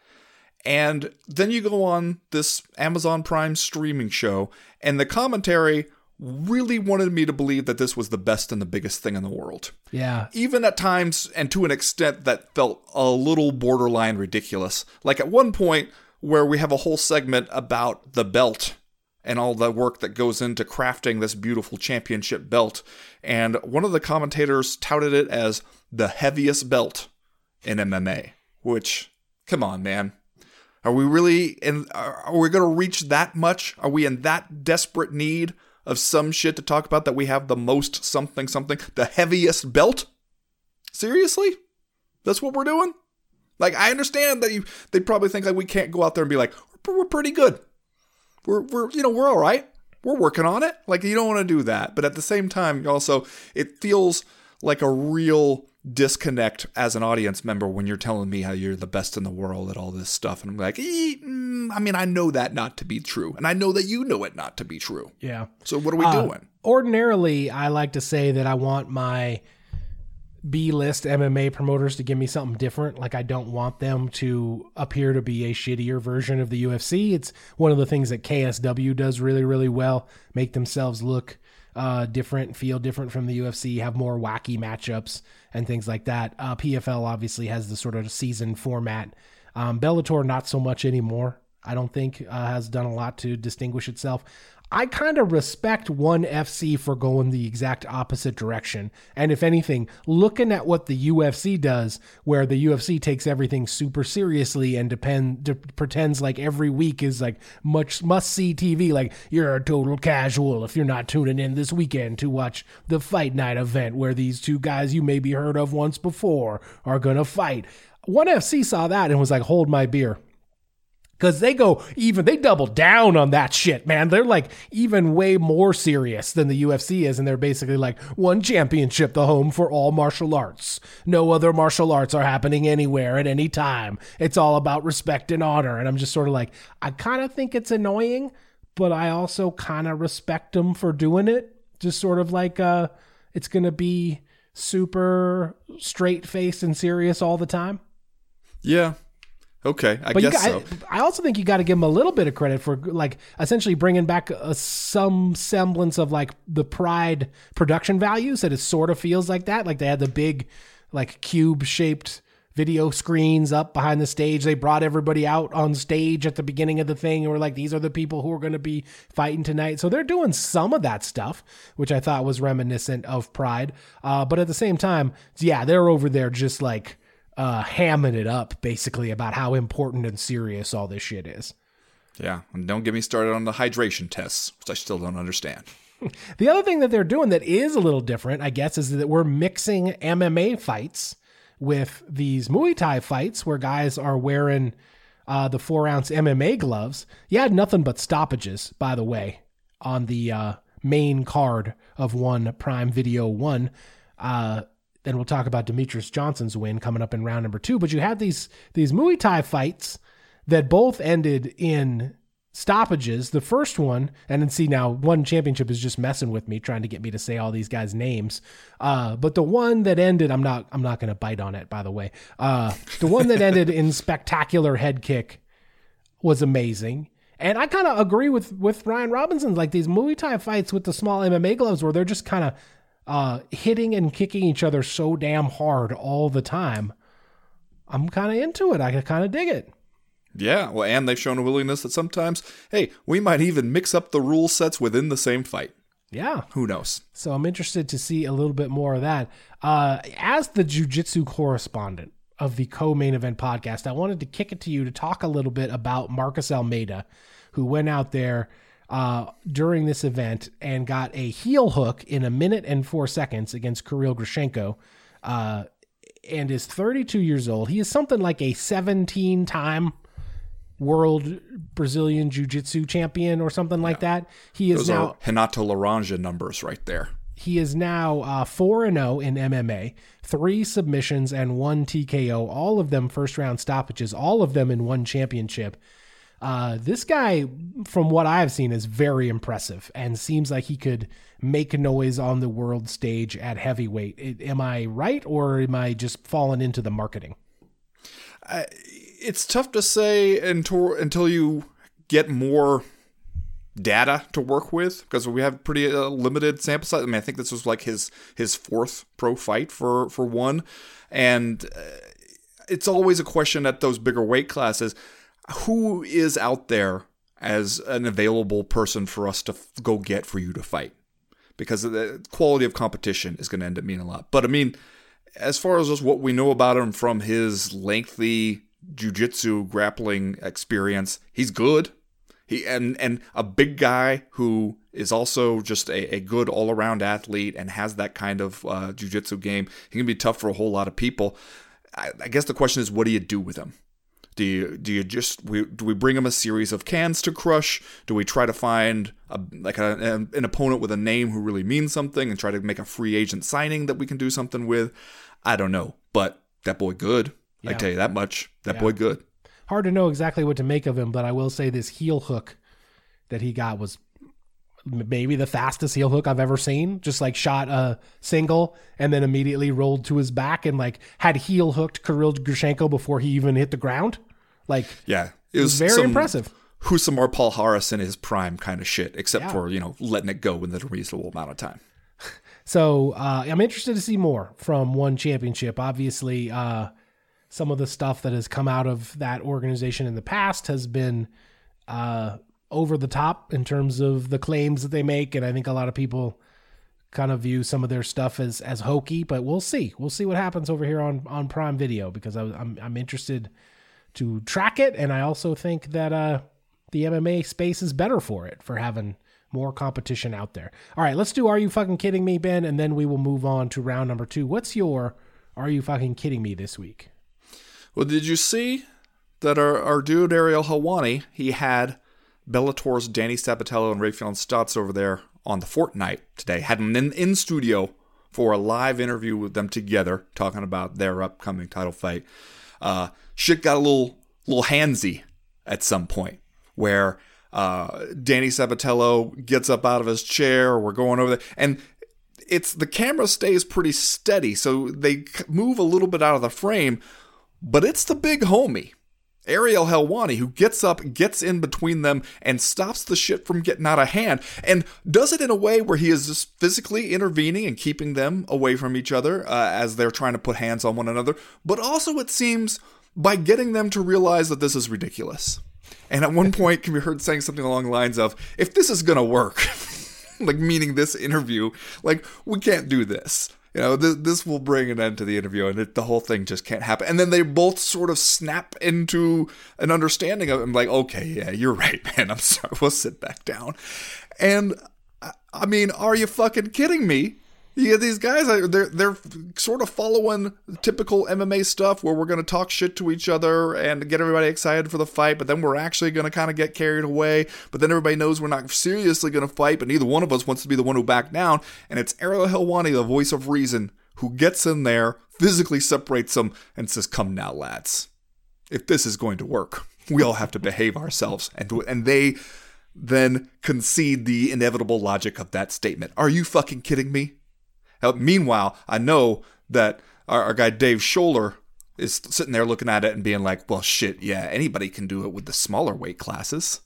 And then you go on this Amazon Prime streaming show and the commentary really wanted me to believe that this was the best and the biggest thing in the world. Yeah. Even at times, and to an extent that felt a little borderline ridiculous. Like at one point, where we have a whole segment about the belt and all the work that goes into crafting this beautiful championship belt. And one of the commentators touted it as the heaviest belt in MMA, which, come on, man. Are we really in? Are we going to reach that much? Are we in that desperate need of some shit to talk about that we have the most something something, the heaviest belt? Seriously? That's what we're doing? Like I understand that you they probably think like we can't go out there and be like we're, pretty good. We're we're you know, we're all right. We're working on it. Like you don't want to do that. But at the same time, also it feels like a real disconnect as an audience member when you're telling me how you're the best in the world at all this stuff. And I'm like, mm, I mean, I know that not to be true. And I know that you know it not to be true. Yeah. So what are we uh, doing? Ordinarily, I like to say that I want my B list MMA promoters to give me something different. Like, I don't want them to appear to be a shittier version of the UFC. It's one of the things that KSW does really, really well, make themselves look uh, different, feel different from the UFC, have more wacky matchups and things like that. Uh, PFL obviously has the sort of season format. Um, Bellator, not so much anymore. I don't think uh, has done a lot to distinguish itself. I kind of respect ONE FC for going the exact opposite direction. And if anything, looking at what the UFC does, where the UFC takes everything super seriously and depend de- pretends like every week is like much must see TV, like you're a total casual if you're not tuning in this weekend to watch the fight night event where these two guys you maybe heard of once before are gonna fight One FC saw that and was like, "Hold my beer." Cause they go even they double down on that shit, man. They're like even way more serious than the UFC is, and they're basically like one championship, the home for all martial arts. No other martial arts are happening anywhere at any time. It's all about respect and honor. And I'm just sort of like, I kind of think it's annoying, but I also kind of respect them for doing it. Just sort of like uh it's gonna be super straight faced and serious all the time. Yeah. Okay, I But you guess got, so. I also think you got to give them a little bit of credit for like essentially bringing back a, some semblance of like the Pride production values that it sort of feels like that. Like they had the big like cube shaped video screens up behind the stage. They brought everybody out on stage at the beginning of the thing and were like, these are the people who are going to be fighting tonight. So they're doing some of that stuff, which I thought was reminiscent of Pride. Uh, but at the same time, yeah, they're over there just like uh, hamming it up basically about how important and serious all this shit is. Yeah, and don't get me started on the hydration tests, which I still don't understand. The other thing that they're doing that is a little different, I guess, is that we're mixing MMA fights with these Muay Thai fights where guys are wearing uh, the four ounce MMA gloves. You had nothing but stoppages, by the way, on the uh, main card of one Prime Video 1. Uh, then we'll talk about Demetrious Johnson's win coming up in round number two. But you had these these Muay Thai fights that both ended in stoppages. The first one, and then see now one championship is just messing with me, trying to get me to say all these guys' names. Uh, but the one that ended, I'm not I'm not gonna bite on it, by the way. Uh, the one that ended in spectacular head kick was amazing. And I kind of agree with with Ryan Robinson. Like these Muay Thai fights with the small MMA gloves, where they're just kind of uh, hitting and kicking each other so damn hard all the time. I'm kind of into it. I kind of dig it. Yeah, well, and they've shown a willingness that sometimes, hey, we might even mix up the rule sets within the same fight. Yeah. Who knows? So I'm interested to see a little bit more of that. Uh, as the jujitsu correspondent of the co-main event podcast, I wanted to kick it to you to talk a little bit about Marcus Almeida, who went out there uh, during this event and got a heel hook in a minute and four seconds against Kirill Grushenko. Uh, and is 32 years old. He is something like a 17 time world Brazilian Jiu Jitsu champion or something like that. He is Those now are Laranja numbers right there. he is now uh, 4 and 0 in MMA, three submissions and one TKO, all of them first round stoppages, all of them in one championship. Uh, this guy, from what I've seen, is very impressive and seems like he could make noise on the world stage at heavyweight. It, am I right, or am I just falling into the marketing? It's tough to say until until you get more data to work with because we have pretty uh, limited sample size. I mean, I think this was like his his fourth pro fight for for one, and uh, it's always a question at those bigger weight classes: who is out there as an available person for us to f- go get for you to fight? Because the quality of competition is going to end up meaning a lot. But I mean, as far as just what we know about him from his lengthy jujitsu grappling experience, he's good. He and and a big guy who is also just a, a good all around athlete and has that kind of uh, jujitsu game. He can be tough for a whole lot of people. I, I guess the question is, what do you do with him? Do you do you just we, do we bring him a series of cans to crush? Do we try to find a, like a, an opponent with a name who really means something and try to make a free agent signing that we can do something with? I don't know, but that boy good. I tell you that much. That Yeah. boy good. Hard to know exactly what to make of him, but I will say this heel hook that he got was maybe the fastest heel hook I've ever seen. Just like shot a single and then immediately rolled to his back and like had heel hooked Kirill Grushenko before he even hit the ground. Like Yeah, it was very impressive. Who's some. Rousimar Palhares in his prime kind of shit, except Yeah. for you know letting it go in the reasonable amount of time. So uh, I'm interested to see more from one championship. Obviously, uh, some of the stuff that has come out of that organization in the past has been uh, over the top in terms of the claims that they make, and I think a lot of people kind of view some of their stuff as as hokey. But we'll see. We'll see what happens over here on on Prime Video because I, I'm I'm interested to track it, and I also think that uh, the MMA space is better for it for having more competition out there. All right, let's do Are You Fucking Kidding Me, Ben? And then we will move on to round number two. What's your Are You Fucking Kidding Me this week? Well, did you see that our, our dude Ariel Helwani, he had Bellator's Danny Sabatello and Raufeon Stots over there on the Fortnite today. Had them in, in studio for a live interview with them together, talking about their upcoming title fight. Uh, shit got a little little handsy at some point where uh, Danny Sabatello gets up out of his chair. We're going over there, and it's the camera stays pretty steady, so they move a little bit out of the frame, but it's the big homie. Ariel Helwani, who gets up, gets in between them, and stops the shit from getting out of hand, and does it in a way where he is just physically intervening and keeping them away from each other uh, as they're trying to put hands on one another, but also, it seems, by getting them to realize that this is ridiculous. And at one point, can be heard saying something along the lines of, if this is to work, like meaning this interview, like, we can't do this. You know, th- this will bring an end to the interview, and it, the whole thing just can't happen. And then they both sort of snap into an understanding of it. I'm like, okay, yeah, you're right, man. I'm sorry. We'll sit back down. And I mean, are you fucking kidding me? You get these guys, they're, they're sort of following typical MMA stuff where we're going to talk shit to each other and get everybody excited for the fight, but then we're actually going to kind of get carried away. But then everybody knows we're not seriously going to fight, but neither one of us wants to be the one who back down. And it's Ariel Helwani, the voice of reason, who gets in there, physically separates them, and says, Come now, lads. If this is going to work, we all have to behave ourselves. And, and they then concede the inevitable logic of that statement. Are you fucking kidding me? Meanwhile, I know that our, our guy Dave Scholler is sitting there looking at it and being like, well, shit, yeah, anybody can do it with the smaller weight classes.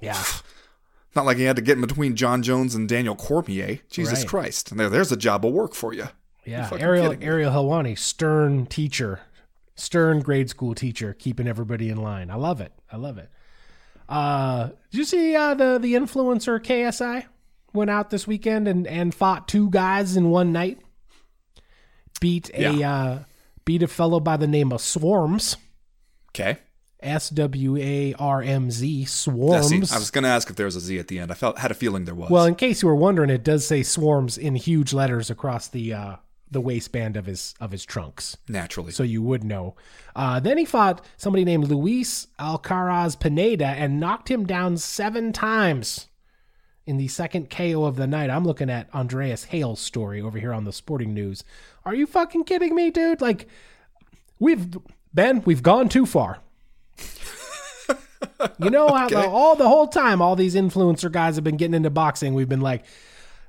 Yeah. Not like he had to get in between Jon Jones and Daniel Cormier. Jesus Right. Christ. And there, there's a job of work for you. Yeah, Ariel? Ariel Helwani, stern teacher, stern grade school teacher, keeping everybody in line. I love it. I love it. Uh, did you see uh, the the influencer KSI went out this weekend and and fought two guys in one night? Beat a uh, beat a fellow by the name of Swarmz. Okay. S W A R M Z Swarmz. I was going to ask if there was a Z at the end. I felt had a feeling there was. Well, in case you were wondering, it does say swarms in huge letters across the uh, the waistband of his of his trunks, naturally. so you would know. Uh, then he fought somebody named Luis Alcaraz Pineda and knocked him down seven times in the second KO of the night. I'm looking at Andreas Hale's story over here on the Sporting News. Are you fucking kidding me, dude? Like, we've Ben, we've gone too far. You know how the, all the whole time all these influencer guys have been getting into boxing, we've been like,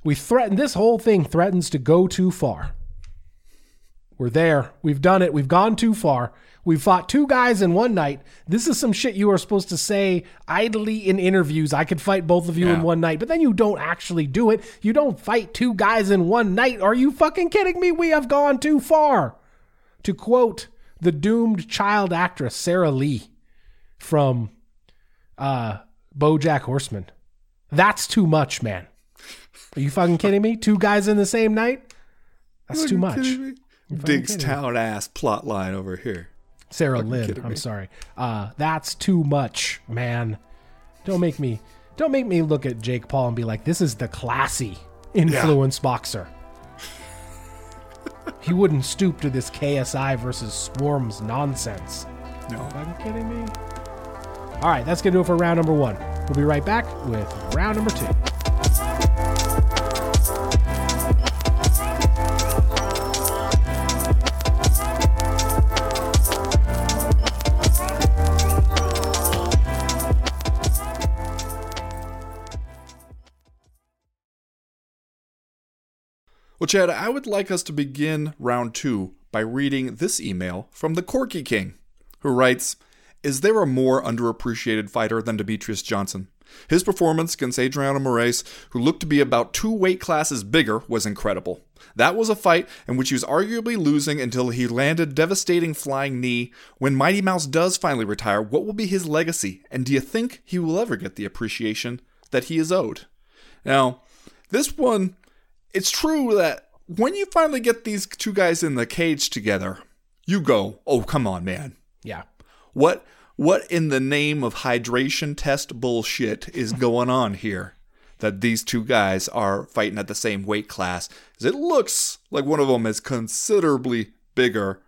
we threaten this whole thing threatens to go too far. We're there. We've done it. We've gone too far. We fought two guys in one night. This is some shit you are supposed to say idly in interviews. I could fight both of you in one night, but then you don't actually do it. You don't fight two guys in one night. Are you fucking kidding me? We have gone too far. To quote the doomed child actress Sarah Lynn from uh BoJack Horseman. That's too much, man. Are you fucking kidding me? Two guys in the same night? That's too much. Diggstown ass plot line over here. Sarah Lynn, I'm me. sorry. Uh that's too much, man. Don't make me don't make me look at Jake Paul and be like, this is the classy influence boxer. he wouldn't stoop to this KSI versus Swarmz nonsense. No. Are you kidding me? All right, that's going to do it for round number one. We'll be right back with round number two. Well, Chad, I would like us to begin round two by reading this email from the Corky King, who writes Is there a more underappreciated fighter than Demetrious Johnson? His performance against Adriano Moraes, who looked to be about two weight classes bigger, was incredible. That was a fight in which he was arguably losing until he landed devastating flying knee. When Mighty Mouse does finally retire, what will be his legacy? And do you think he will ever get the appreciation that he is owed? Now, this one it's true that when you finally get these two guys in the cage together, you go, "Oh, come on, man. Yeah. What what in the name of hydration test bullshit is going on here? That these two guys are fighting at the same weight class. 'Cause It looks like one of them is considerably bigger,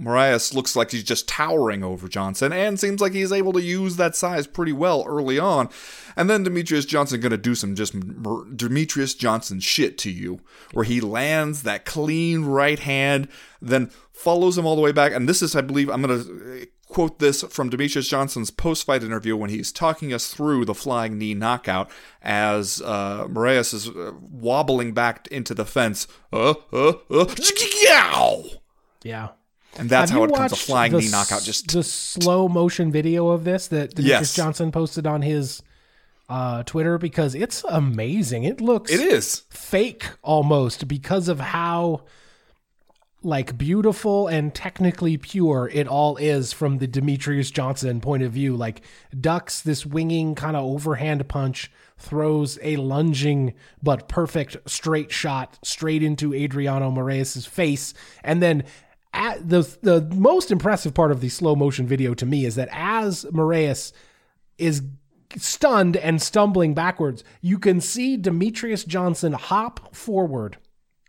Moraes looks like he's just towering over Johnson and seems like he's able to use that size pretty well early on. And then Demetrious Johnson going to do some just Demetrious Johnson shit to you, where he lands that clean right hand, then follows him all the way back. And this is, I believe, I'm going to quote this from Demetrious Johnson's post fight interview when he's talking us through the flying knee knockout as uh, Moraes is uh, wobbling back into the fence. Uh, uh, uh, yeah. And that's Have how it comes a flying the knee knockout. Just the slow motion video of this that Demetrious Yes. Johnson posted on his uh, Twitter because it's amazing. It looks it is. fake almost because of how like beautiful and technically pure it all is from the Demetrious Johnson point of view. Like ducks this winging kind of overhand punch, throws a lunging but perfect straight shot straight into Adriano Moraes' face, and then at the the most impressive part of the slow motion video to me is that as Moraes is stunned and stumbling backwards, you can see Demetrious Johnson hop forward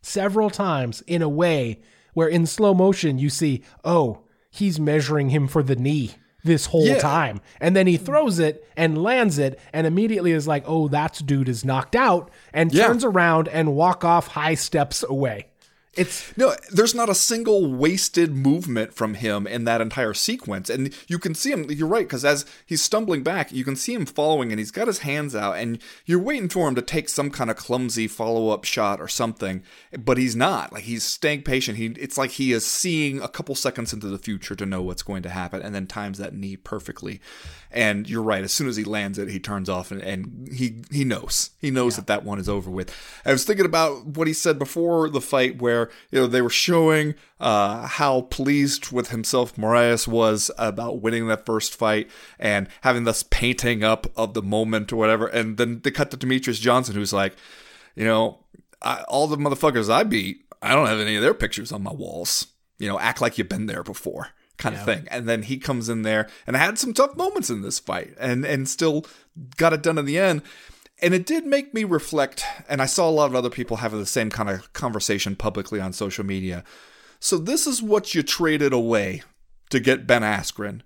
several times in a way where in slow motion you see, oh, he's measuring him for the knee this whole Yeah. time. And then he throws it and lands it and immediately is like, oh, that dude is knocked out and Yeah. turns around and walk off high steps away. It's No, there's not a single wasted movement from him in that entire sequence. And you can see him, you're right, because as he's stumbling back, you can see him following and he's got his hands out and you're waiting for him to take some kind of clumsy follow up shot or something, but he's not. Like he's staying patient. He It's like he is seeing a couple seconds into the future to know what's going to happen and then times that knee perfectly. And you're right, as soon as he lands it, he turns off and, and he, he knows. He knows that that one is over with. I was thinking about what he said before the fight where you know they were showing uh, how pleased with himself Moraes was about winning that first fight and having this painting up of the moment or whatever, and then they cut to Demetrious Johnson who's like, you know, I, all the motherfuckers I beat, I don't have any of their pictures on my walls. You know, act like you've been there before. Kind of thing, and then he comes in there and had some tough moments in this fight, and and still got it done in the end. And it did make me reflect, and I saw a lot of other people having the same kind of conversation publicly on social media. So this is what you traded away to get Ben Askren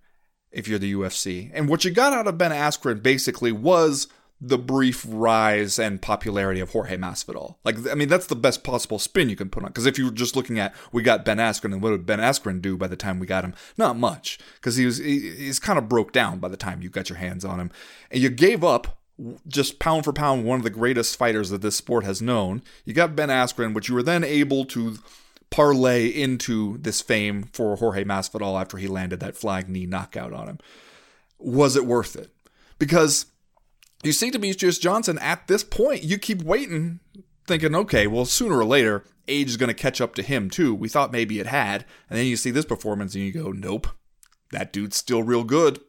if you're the UFC. And what you got out of Ben Askren basically was the brief rise and popularity of Jorge Masvidal. Like, I mean, that's the best possible spin you can put on. Because if you were just looking at, we got Ben Askren, and what did Ben Askren do by the time we got him? Not much. Because he was, he, he's kind of broke down by the time you got your hands on him. And you gave up just pound for pound one of the greatest fighters that this sport has known. You got Ben Askren, which you were then able to parlay into this fame for Jorge Masvidal after he landed that flying knee knockout on him. Was it worth it? Because you see Demetrious Johnson at this point, you keep waiting, thinking, okay, well, sooner or later, age is going to catch up to him too. We thought maybe it had. And then you see this performance and you go, nope, that dude's still real good.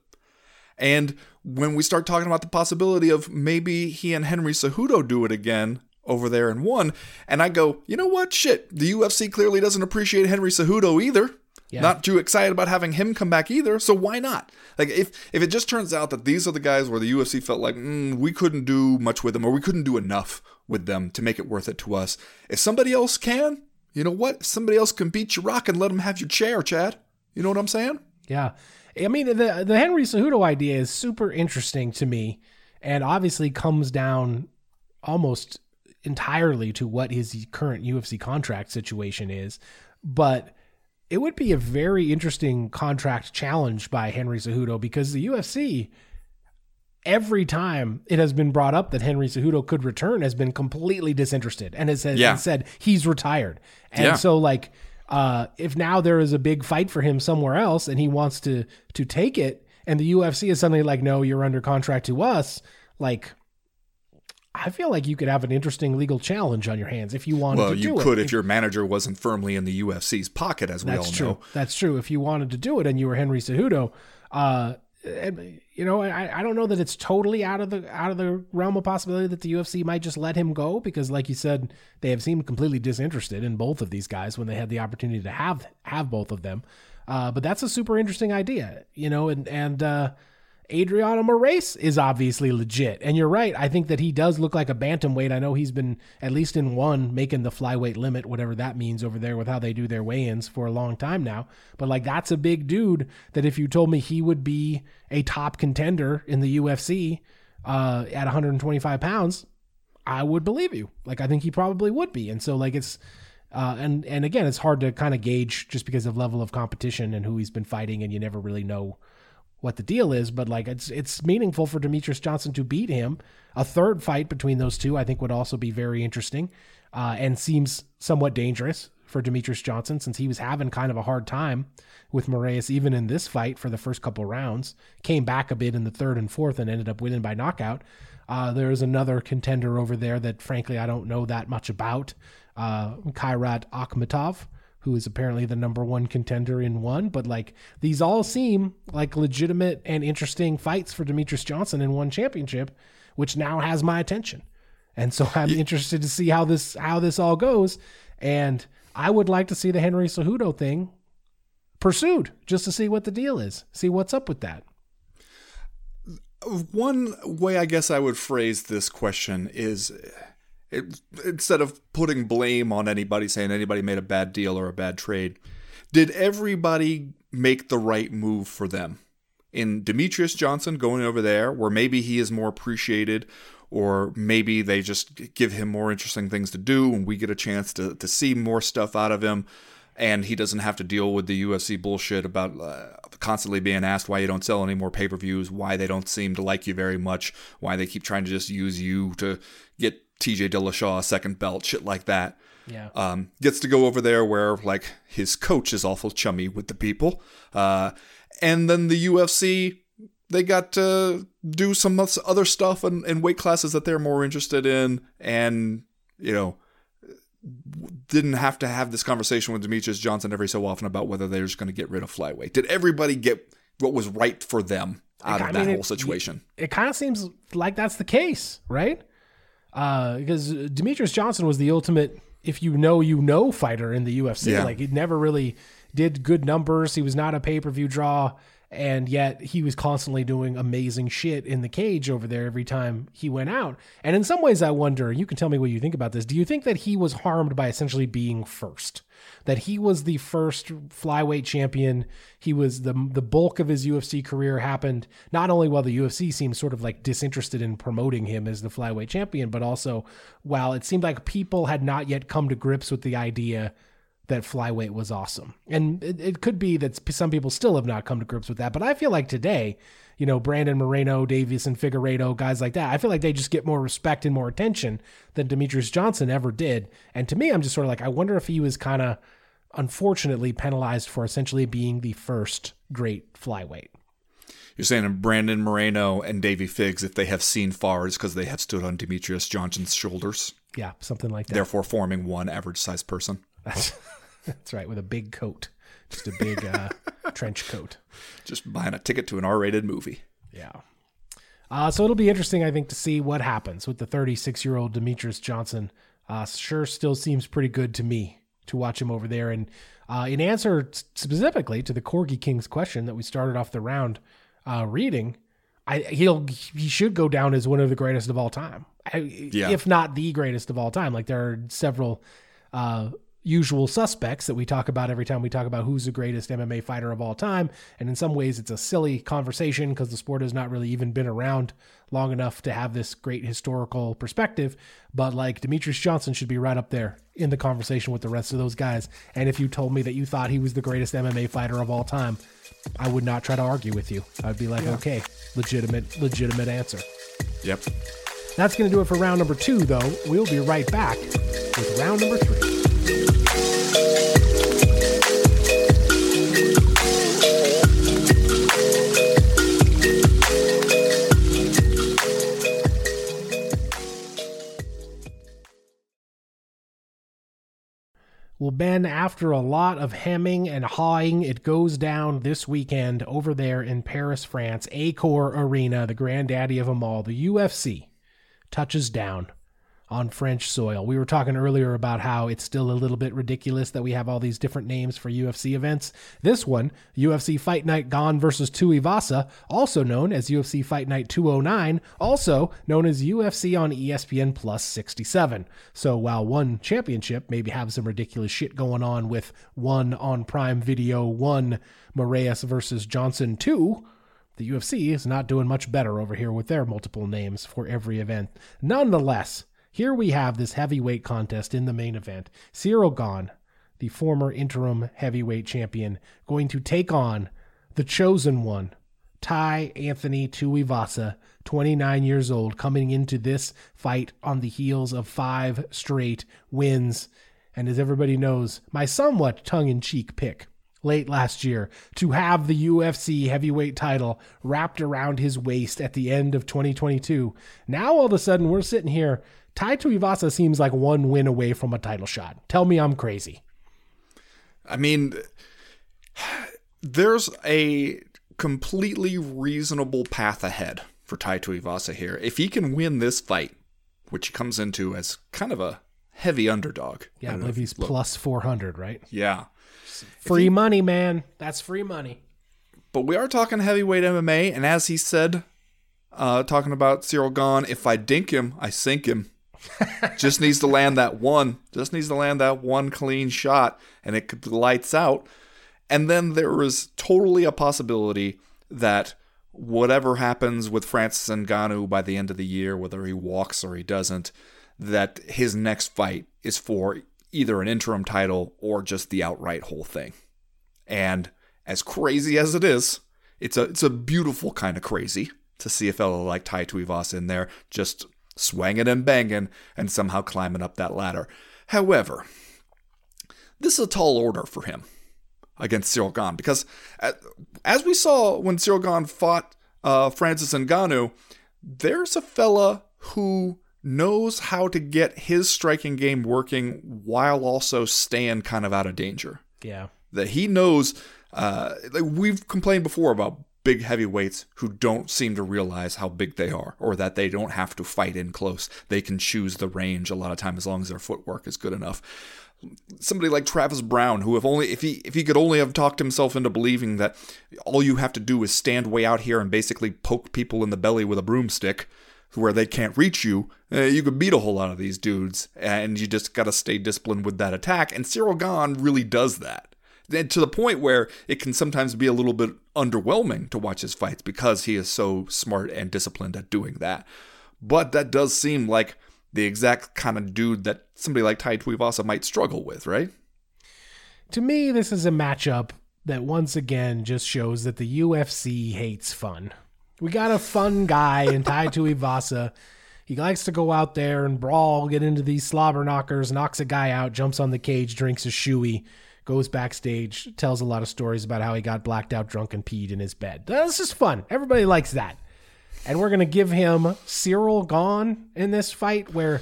And when we start talking about the possibility of maybe he and Henry Cejudo do it again over there in one, and I go, you know what? Shit, the UFC clearly doesn't appreciate Henry Cejudo either. Yeah. Not too excited about having him come back either. So why not? Like if if it just turns out that these are the guys where the UFC felt like mm, we couldn't do much with them or we couldn't do enough with them to make it worth it to us. If somebody else can, you know what? If somebody else can beat your rock and let them have your chair, Chad. You know what I'm saying? Yeah. I mean, the the Henry Cejudo idea is super interesting to me, and obviously comes down almost entirely to what his current UFC contract situation is. But it would be a very interesting contract challenge by Henry Cejudo because the UFC, every time it has been brought up that Henry Cejudo could return, has been completely disinterested and has, has Yeah. said he's retired. And Yeah. so, like, uh, if now there is a big fight for him somewhere else and he wants to to take it, and the UFC is suddenly like, no, you're under contract to us, like. I feel like you could have an interesting legal challenge on your hands if you wanted Well, to do it. Well, you could if your manager wasn't firmly in the UFC's pocket, as we That's all true. know. That's true. If you wanted to do it and you were Henry Cejudo, uh, and, you know, I, I don't know that it's totally out of the out of the realm of possibility that the UFC might just let him go because, like you said, they have seemed completely disinterested in both of these guys when they had the opportunity to have have both of them. Uh, but that's a super interesting idea, you know, and and uh, Adriano Moraes is obviously legit. And you're right. I think that he does look like a bantamweight. I know he's been, at least in one, making the flyweight limit, whatever that means over there with how they do their weigh ins for a long time now. But like, that's a big dude that if you told me he would be a top contender in the UFC uh, at 125 pounds, I would believe you. Like, I think he probably would be. And so, like, it's, uh, and and again, it's hard to kind of gauge just because of level of competition and who he's been fighting, and you never really know what the deal is, but like it's it's meaningful for Demetrious Johnson to beat him. A third fight between those two, I think, would also be very interesting, uh, and seems somewhat dangerous for Demetrious Johnson since he was having kind of a hard time with Moraes even in this fight for the first couple rounds. Came back a bit in the third and fourth and ended up winning by knockout. Uh, there's another contender over there that, frankly, I don't know that much about, uh, Kairat Akhmetov who is apparently the number one contender in one. But like these all seem like legitimate and interesting fights for Demetrious Johnson in one championship, which now has my attention. And so I'm yeah. interested to see how this how this all goes. And I would like to see the Henry Cejudo thing pursued just to see what the deal is, see what's up with that. One way I guess I would phrase this question is it, instead of putting blame on anybody, saying anybody made a bad deal or a bad trade, did everybody make the right move for them? In Demetrious Johnson going over there, where maybe he is more appreciated, or maybe they just give him more interesting things to do and we get a chance to, to see more stuff out of him and he doesn't have to deal with the UFC bullshit about uh, constantly being asked why you don't sell any more pay-per-views, why they don't seem to like you very much, why they keep trying to just use you to TJ Dillashaw second belt, shit like that. Yeah. Um, gets to go over there where like his coach is awful chummy with the people. Uh, and then the UFC, they got to do some other stuff in, in weight classes that they're more interested in, and you know, didn't have to have this conversation with Demetrious Johnson every so often about whether they're just going to get rid of flyweight. Did everybody get what was right for them out of that mean, whole situation? It, it kind of seems like that's the case, right? Uh, because Demetrious Johnson was the ultimate if you know you know fighter in the UFC. Yeah. Like he never really did good numbers. He was not a pay per view draw, and yet he was constantly doing amazing shit in the cage over there every time he went out. And in some ways, I wonder. You can tell me what you think about this. Do you think that he was harmed by essentially being first? that he was the first flyweight champion. He was the the bulk of his UFC career happened not only while the UFC seemed sort of like disinterested in promoting him as the flyweight champion, but also while it seemed like people had not yet come to grips with the idea that flyweight was awesome. And it, it could be that some people still have not come to grips with that, but I feel like today you know, Brandon Moreno, Deiveson Figueiredo, guys like that. I feel like they just get more respect and more attention than Demetrious Johnson ever did. And to me, I'm just sort of like, I wonder if he was kind of unfortunately penalized for essentially being the first great flyweight. You're saying Brandon Moreno and Davy Figs, if they have seen far, is because they have stood on Demetrious Johnson's shoulders. Yeah, something like that. Therefore, forming one average sized person. That's, right, with a big coat. Just a big uh, trench coat. Just buying a ticket to an R-rated movie. Yeah. Uh, so it'll be interesting, I think, to see what happens with the 36 year old Demetrious Johnson. Uh, sure, still seems pretty good to me to watch him over there. And uh, in answer specifically to the Corgi King's question that we started off the round uh, reading, I, he'll he should go down as one of the greatest of all time, yeah. if not the greatest of all time. Like there are several uh, usual suspects that we talk about every time we talk about who's the greatest MMA fighter of all time. And in some ways, it's a silly conversation because the sport has not really even been around long enough to have this great historical perspective. But like Demetrious Johnson should be right up there in the conversation with the rest of those guys. And if you told me that you thought he was the greatest MMA fighter of all time, I would not try to argue with you. I'd be like, yeah. okay, legitimate, legitimate answer. Yep. That's going to do it for round number two, though. We'll be right back with round number three. Well, Ben, after a lot of hemming and hawing, it goes down this weekend over there in Paris, France. Accor Arena, the granddaddy of them all, the UFC, touches down on French soil. We were talking earlier about how it's still a little bit ridiculous that we have all these different names for UFC events. This one, UFC Fight Night Gane versus Tuivasa, also known as UFC Fight Night 209, also known as UFC on ESPN Plus 67. So while one championship maybe have some ridiculous shit going on with one on Prime Video, one Moraes versus Johnson 2, the UFC is not doing much better over here with their multiple names for every event. Nonetheless, here we have this heavyweight contest in the main event. Ciryl Gane, the former interim heavyweight champion, going to take on the chosen one, Tai Anthony Tuivasa, 29 years old, coming into this fight on the heels of five straight wins. And as everybody knows, my somewhat tongue in cheek pick late last year to have the UFC heavyweight title wrapped around his waist at the end of 2022. Now all of a sudden we're sitting here Tai Tuivasa seems like one win away from a title shot. Tell me I'm crazy. I mean, there's a completely reasonable path ahead for Tai Tuivasa here. If he can win this fight, which he comes into as kind of a heavy underdog. Yeah, I believe he's plus 400, right? Yeah. Free he, money, man. That's free money. But we are talking heavyweight MMA, and as he said, uh, talking about Ciryl Gane, if I dink him, I sink him. Just needs to land that one. Just needs to land that one clean shot, and it lights out. And then there is totally a possibility that whatever happens with Francis Ngannou by the end of the year, whether he walks or he doesn't, that his next fight is for either an interim title or just the outright whole thing. And as crazy as it is, it's a it's a beautiful kind of crazy to see a fellow like Tai Tuivasa in there just swanging and banging, and somehow climbing up that ladder. However, this is a tall order for him against Cyril Gane because, as we saw when Cyril Gane fought uh, Francis Ngannou, there's a fella who knows how to get his striking game working while also staying kind of out of danger. Yeah. That he knows, uh, like we've complained before about big heavyweights who don't seem to realize how big they are or that they don't have to fight in close. They can choose the range a lot of time as long as their footwork is good enough. Somebody like Travis Browne, who if only if he if he could only have talked himself into believing that all you have to do is stand way out here and basically poke people in the belly with a broomstick, where they can't reach you, uh, you could beat a whole lot of these dudes, and you just got to stay disciplined with that attack. And Cyril Gane really does that and to the point where it can sometimes be a little bit underwhelming to watch his fights because he is so smart and disciplined at doing that. But that does seem like the exact kind of dude that somebody like Tai Tuivasa might struggle with, right? To me, this is a matchup that once again just shows that the UFC hates fun. We got a fun guy in Tai Tuivasa. He likes to go out there and brawl, get into these slobber knockers, knocks a guy out, jumps on the cage, drinks a shoey goes backstage, tells a lot of stories about how he got blacked out, drunk, and peed in his bed. This is fun. Everybody likes that. And we're going to give him Cyril Gane in this fight where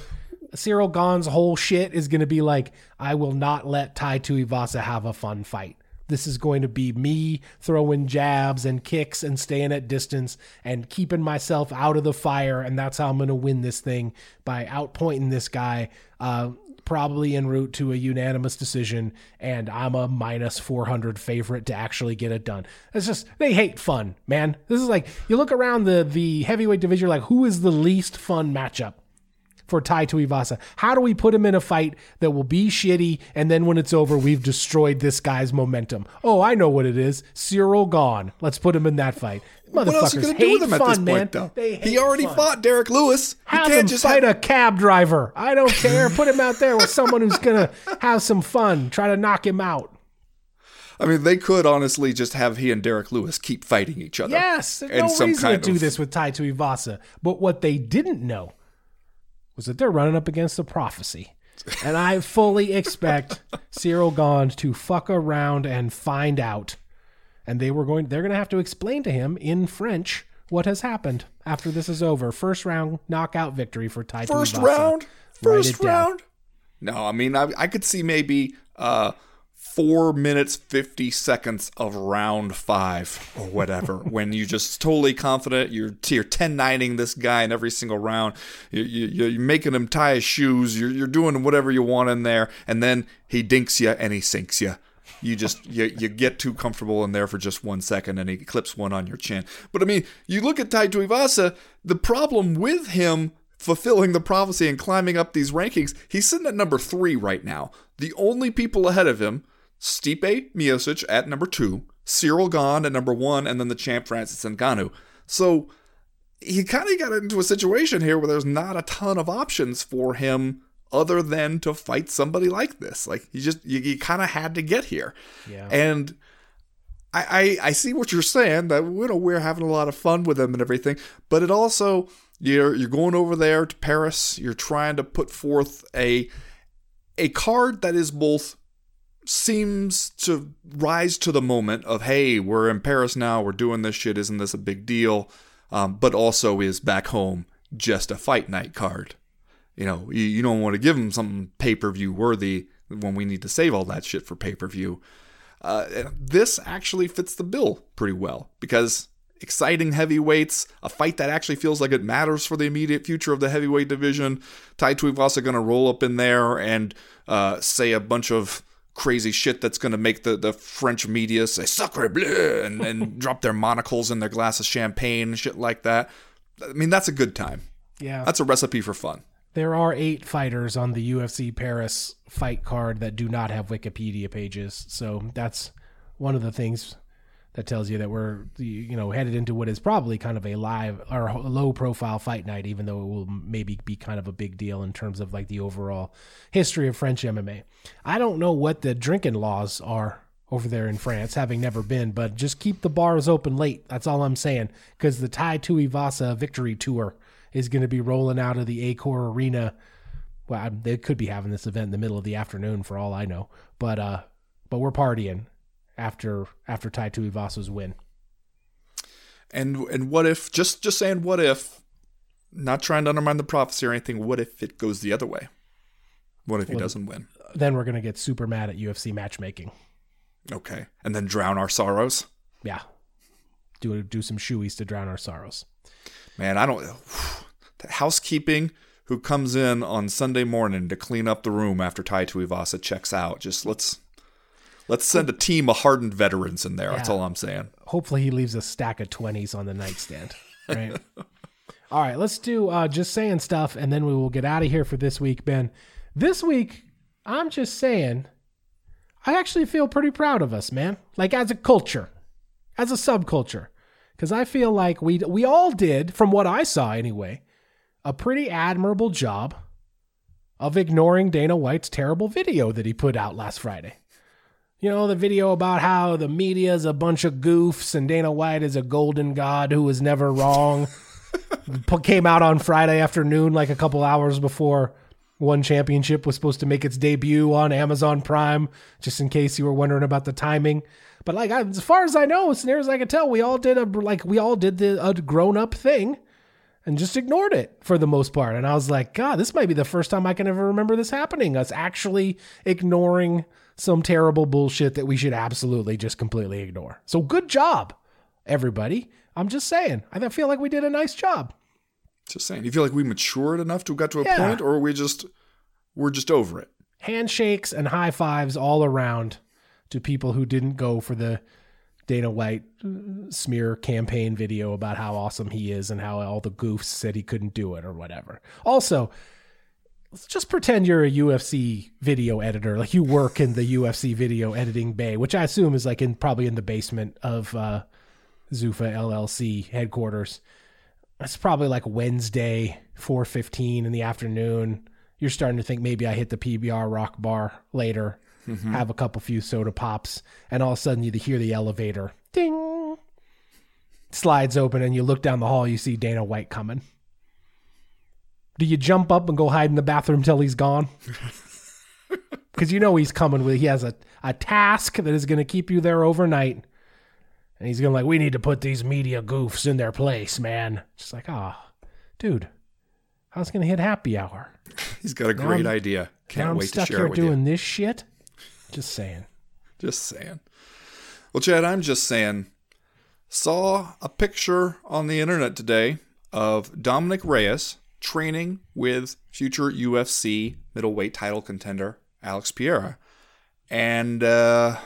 Cyril Gane's whole shit is going to be like, I will not let Tai Tuivasa have a fun fight. This is going to be me throwing jabs and kicks and staying at distance and keeping myself out of the fire. And that's how I'm going to win this thing by outpointing this guy. Uh, probably en route to a unanimous decision, and I'm a minus 400 favorite to actually get it done. It's just, they hate fun, man. This is like, you look around the, the heavyweight division, like, who is the least fun matchup? for Tai Tuivasa? How do we put him in a fight that will be shitty and then when it's over, we've destroyed this guy's momentum? Oh, I know what it is. Cyril Gane. Let's put him in that fight. What else are you going to do with him at this point, though? He already fun. fought Derrick Lewis. Have him fight have... a cab driver. I don't care. Put him out there with someone who's going to have some fun. Try to knock him out. I mean, they could honestly just have he and Derrick Lewis keep fighting each other. Yes, there's no reason to do of... this with Tai Tuivasa. But what they didn't know was that they're running up against a prophecy. and I fully expect Cyril Gane to fuck around and find out and they were going they're going to have to explain to him in French what has happened after this is over. First round knockout victory for Tai First round? First round? No, I mean I, I could see maybe uh four minutes, 50 seconds of round five or whatever, when you're just totally confident, you're, you're 10 9ing this guy in every single round, you, you, you're making him tie his shoes, you're, you're doing whatever you want in there, and then he dinks you and he sinks you. You just you, you get too comfortable in there for just one second and he clips one on your chin. But I mean, you look at Tai Tuivasa, the problem with him fulfilling the prophecy and climbing up these rankings, he's sitting at number three right now. The only people ahead of him, Stipe Miocic at number two, Cyril Gane at number one, and then the champ Francis Ngannou. So he kind of got into a situation here where there's not a ton of options for him other than to fight somebody like this. Like you just you, you kind of had to get here. Yeah. And I, I I see what you're saying that you know we're having a lot of fun with them and everything, but it also you're you're going over there to Paris. You're trying to put forth a a card that is both seems to rise to the moment of hey we're in Paris now we're doing this shit isn't this a big deal, um, but also is back home just a fight night card. You know you, you don't want to give them something pay per view worthy when we need to save all that shit for pay per view. Uh, this actually fits the bill pretty well because exciting heavyweights, a fight that actually feels like it matters for the immediate future of the heavyweight division. Tai Tuivasa going to roll up in there and uh, say a bunch of crazy shit that's going to make the, the French media say sacre bleu and, and drop their monocles in their glass of champagne and shit like that. I mean, that's a good time. Yeah. That's a recipe for fun. There are eight fighters on the UFC Paris fight card that do not have Wikipedia pages. So that's one of the things that tells you that we're you know headed into what is probably kind of a live or low profile fight night even though it will maybe be kind of a big deal in terms of like the overall history of French MMA. I don't know what the drinking laws are over there in France having never been but just keep the bars open late. That's all I'm saying cuz the Tai Tuivasa victory tour is going to be rolling out of the Accor Arena. Well, they could be having this event in the middle of the afternoon for all I know, but uh, but we're partying after after Tai Tuivasa's win. And and what if just just saying what if, not trying to undermine the prophecy or anything. What if it goes the other way? What if he Well, doesn't win? Then we're gonna get super mad at UFC matchmaking. Okay, and then drown our sorrows. Yeah, do do some shoeies to drown our sorrows. Man, I don't. The housekeeping who comes in on Sunday morning to clean up the room after Tai Tuivasa checks out. Just let's let's send a team of hardened veterans in there. That's all I'm saying. Hopefully, he leaves a stack of twenties on the nightstand. Right. All right, let's do uh, just saying stuff, and then we will get out of here for this week, Ben. This week, I'm just saying, I actually feel pretty proud of us, man. Like as a culture, as a subculture, because I feel like we we all did, from what I saw anyway, a pretty admirable job of ignoring Dana White's terrible video that he put out last Friday. You know, the video about how the media is a bunch of goofs and Dana White is a golden god who is never wrong. Came out on Friday afternoon, like a couple hours before One Championship was supposed to make its debut on Amazon Prime, just in case you were wondering about the timing. But like, I, as far as I know, as near as I can tell, we all did a like we all did the a grown up thing and just ignored it for the most part. And I was like, God, this might be the first time I can ever remember this happening. Us actually ignoring some terrible bullshit that we should absolutely just completely ignore. So good job, everybody. I'm just saying, I feel like we did a nice job. Just saying. You feel like we matured enough to got to a Yeah. point, or are we just we're just over it? Handshakes and high fives all around to people who didn't go for the Dana White uh, smear campaign video about how awesome he is and how all the goofs said he couldn't do it or whatever. Also, let's just pretend you're a UFC video editor, like you work in the UFC video editing bay, which I assume is like in probably in the basement of uh, Zuffa LLC headquarters. It's probably like Wednesday, four fifteen in the afternoon. You're starting to think maybe I hit the PBR Rock Bar later, have a couple few soda pops, and all of a sudden you hear the elevator ding slides open, and you look down the hall. You see Dana White coming. Do you jump up and go hide in the bathroom till he's gone? Because you know he's coming with he has a, a task that is going to keep you there overnight. And he's going to like, we need to put these media goofs in their place, man. Just like, ah, dude, I was going to hit happy hour. He's got a Now great I'm- idea. Can't I'm wait to stuck share here it with doing you. this shit. Just saying. Just saying. Well, Chad, I'm just saying. Saw a picture on the internet today of Dominic Reyes training with future UFC middleweight title contender Alex Pereira. And uh,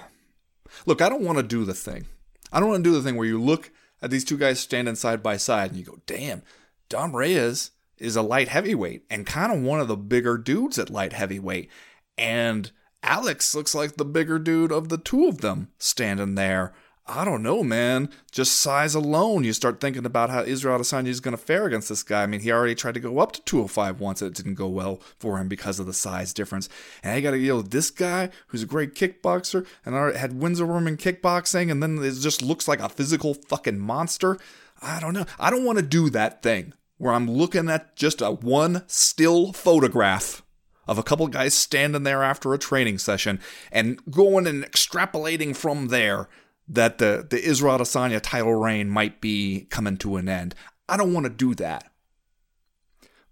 look, I don't want to do the thing. I don't want to do the thing where you look at these two guys standing side by side and you go, damn, Dom Reyes is a light heavyweight and kind of one of the bigger dudes at light heavyweight. And Alex looks like the bigger dude of the two of them standing there. I don't know, man. Just size alone, you start thinking about how Israel Adesanya is going to fare against this guy. I mean, he already tried to go up to 205 once, and it didn't go well for him because of the size difference. And I got to deal with this guy who's a great kickboxer and had wins over him in kickboxing, and then it just looks like a physical fucking monster. I don't know. I don't want to do that thing where I'm looking at just a one still photograph of a couple guys standing there after a training session and going and extrapolating from there that the, the Israel Adesanya title reign might be coming to an end. I don't want to do that.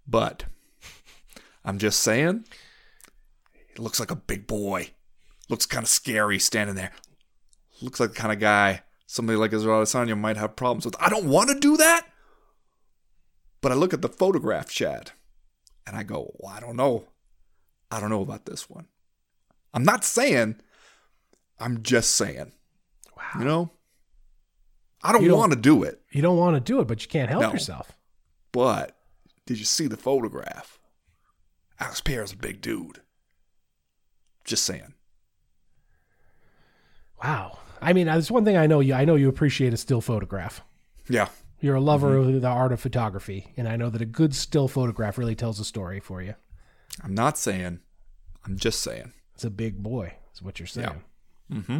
But I'm just saying, he looks like a big boy. Looks kind of scary standing there. Looks like the kind of guy somebody like Israel Adesanya might have problems with. I don't want to do that. But I look at the photograph, Chad, and I go, well, I don't know. I don't know about this one. I'm not saying, I'm just saying. Wow. You know? I don't, don't want to do it. You don't want to do it, but you can't help no. yourself. But did you see the photograph? Alex Pereira's a big dude. Just saying. Wow. I mean, there's one thing I know you. I know you appreciate a still photograph. Yeah. You're a lover mm-hmm. of the art of photography, and I know that a good still photograph really tells a story for you. I'm not saying. I'm just saying. It's a big boy, is what you're saying. Yeah. Mm-hmm.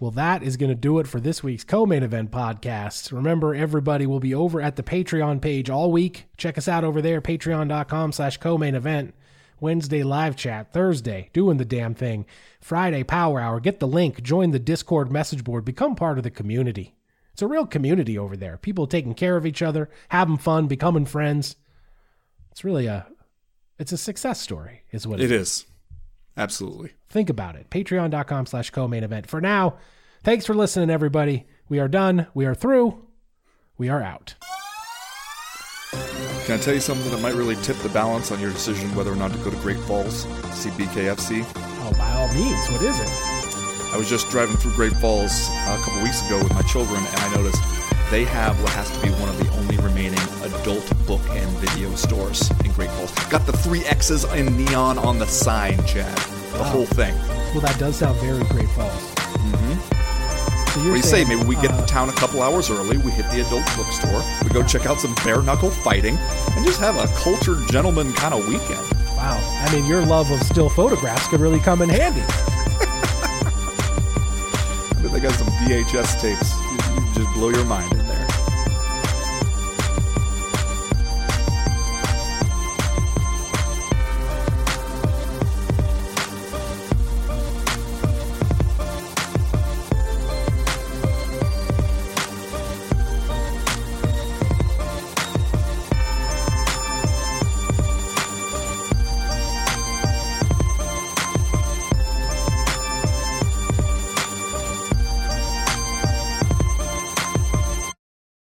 Well, that is going to do it for this week's co-main event podcast. Remember, everybody will be over at the Patreon page all week. Check us out over there, patreon.com slash co-main event. Wednesday live chat, Thursday, doing the damn thing. Friday, power hour. Get the link, join the Discord message board, become part of the community. It's a real community over there. People taking care of each other, having fun, becoming friends. It's really a it's a success story, is what it is. is. Absolutely. Think about it. Patreon.com slash co-main event. For now, thanks for listening, everybody. We are done. We are through. We are out. Can I tell you something that might really tip the balance on your decision whether or not to go to Great Falls to see BKFC? Oh, by all means. What is it? I was just driving through Great Falls a couple weeks ago with my children, and I noticed they have what has to be one of the adult book and video stores in Great Falls. Got the three X's in neon on the sign, Chad. The wow. whole thing. Well, that does sound very Great Falls. Mm-hmm. So what do you saying, say? Maybe we get uh, to town a couple hours early. We hit the adult bookstore. We go check out some bare knuckle fighting, and just have a cultured gentleman kind of weekend. Wow! I mean, your love of still photographs could really come in handy. they got some VHS tapes. You, you just blow your mind.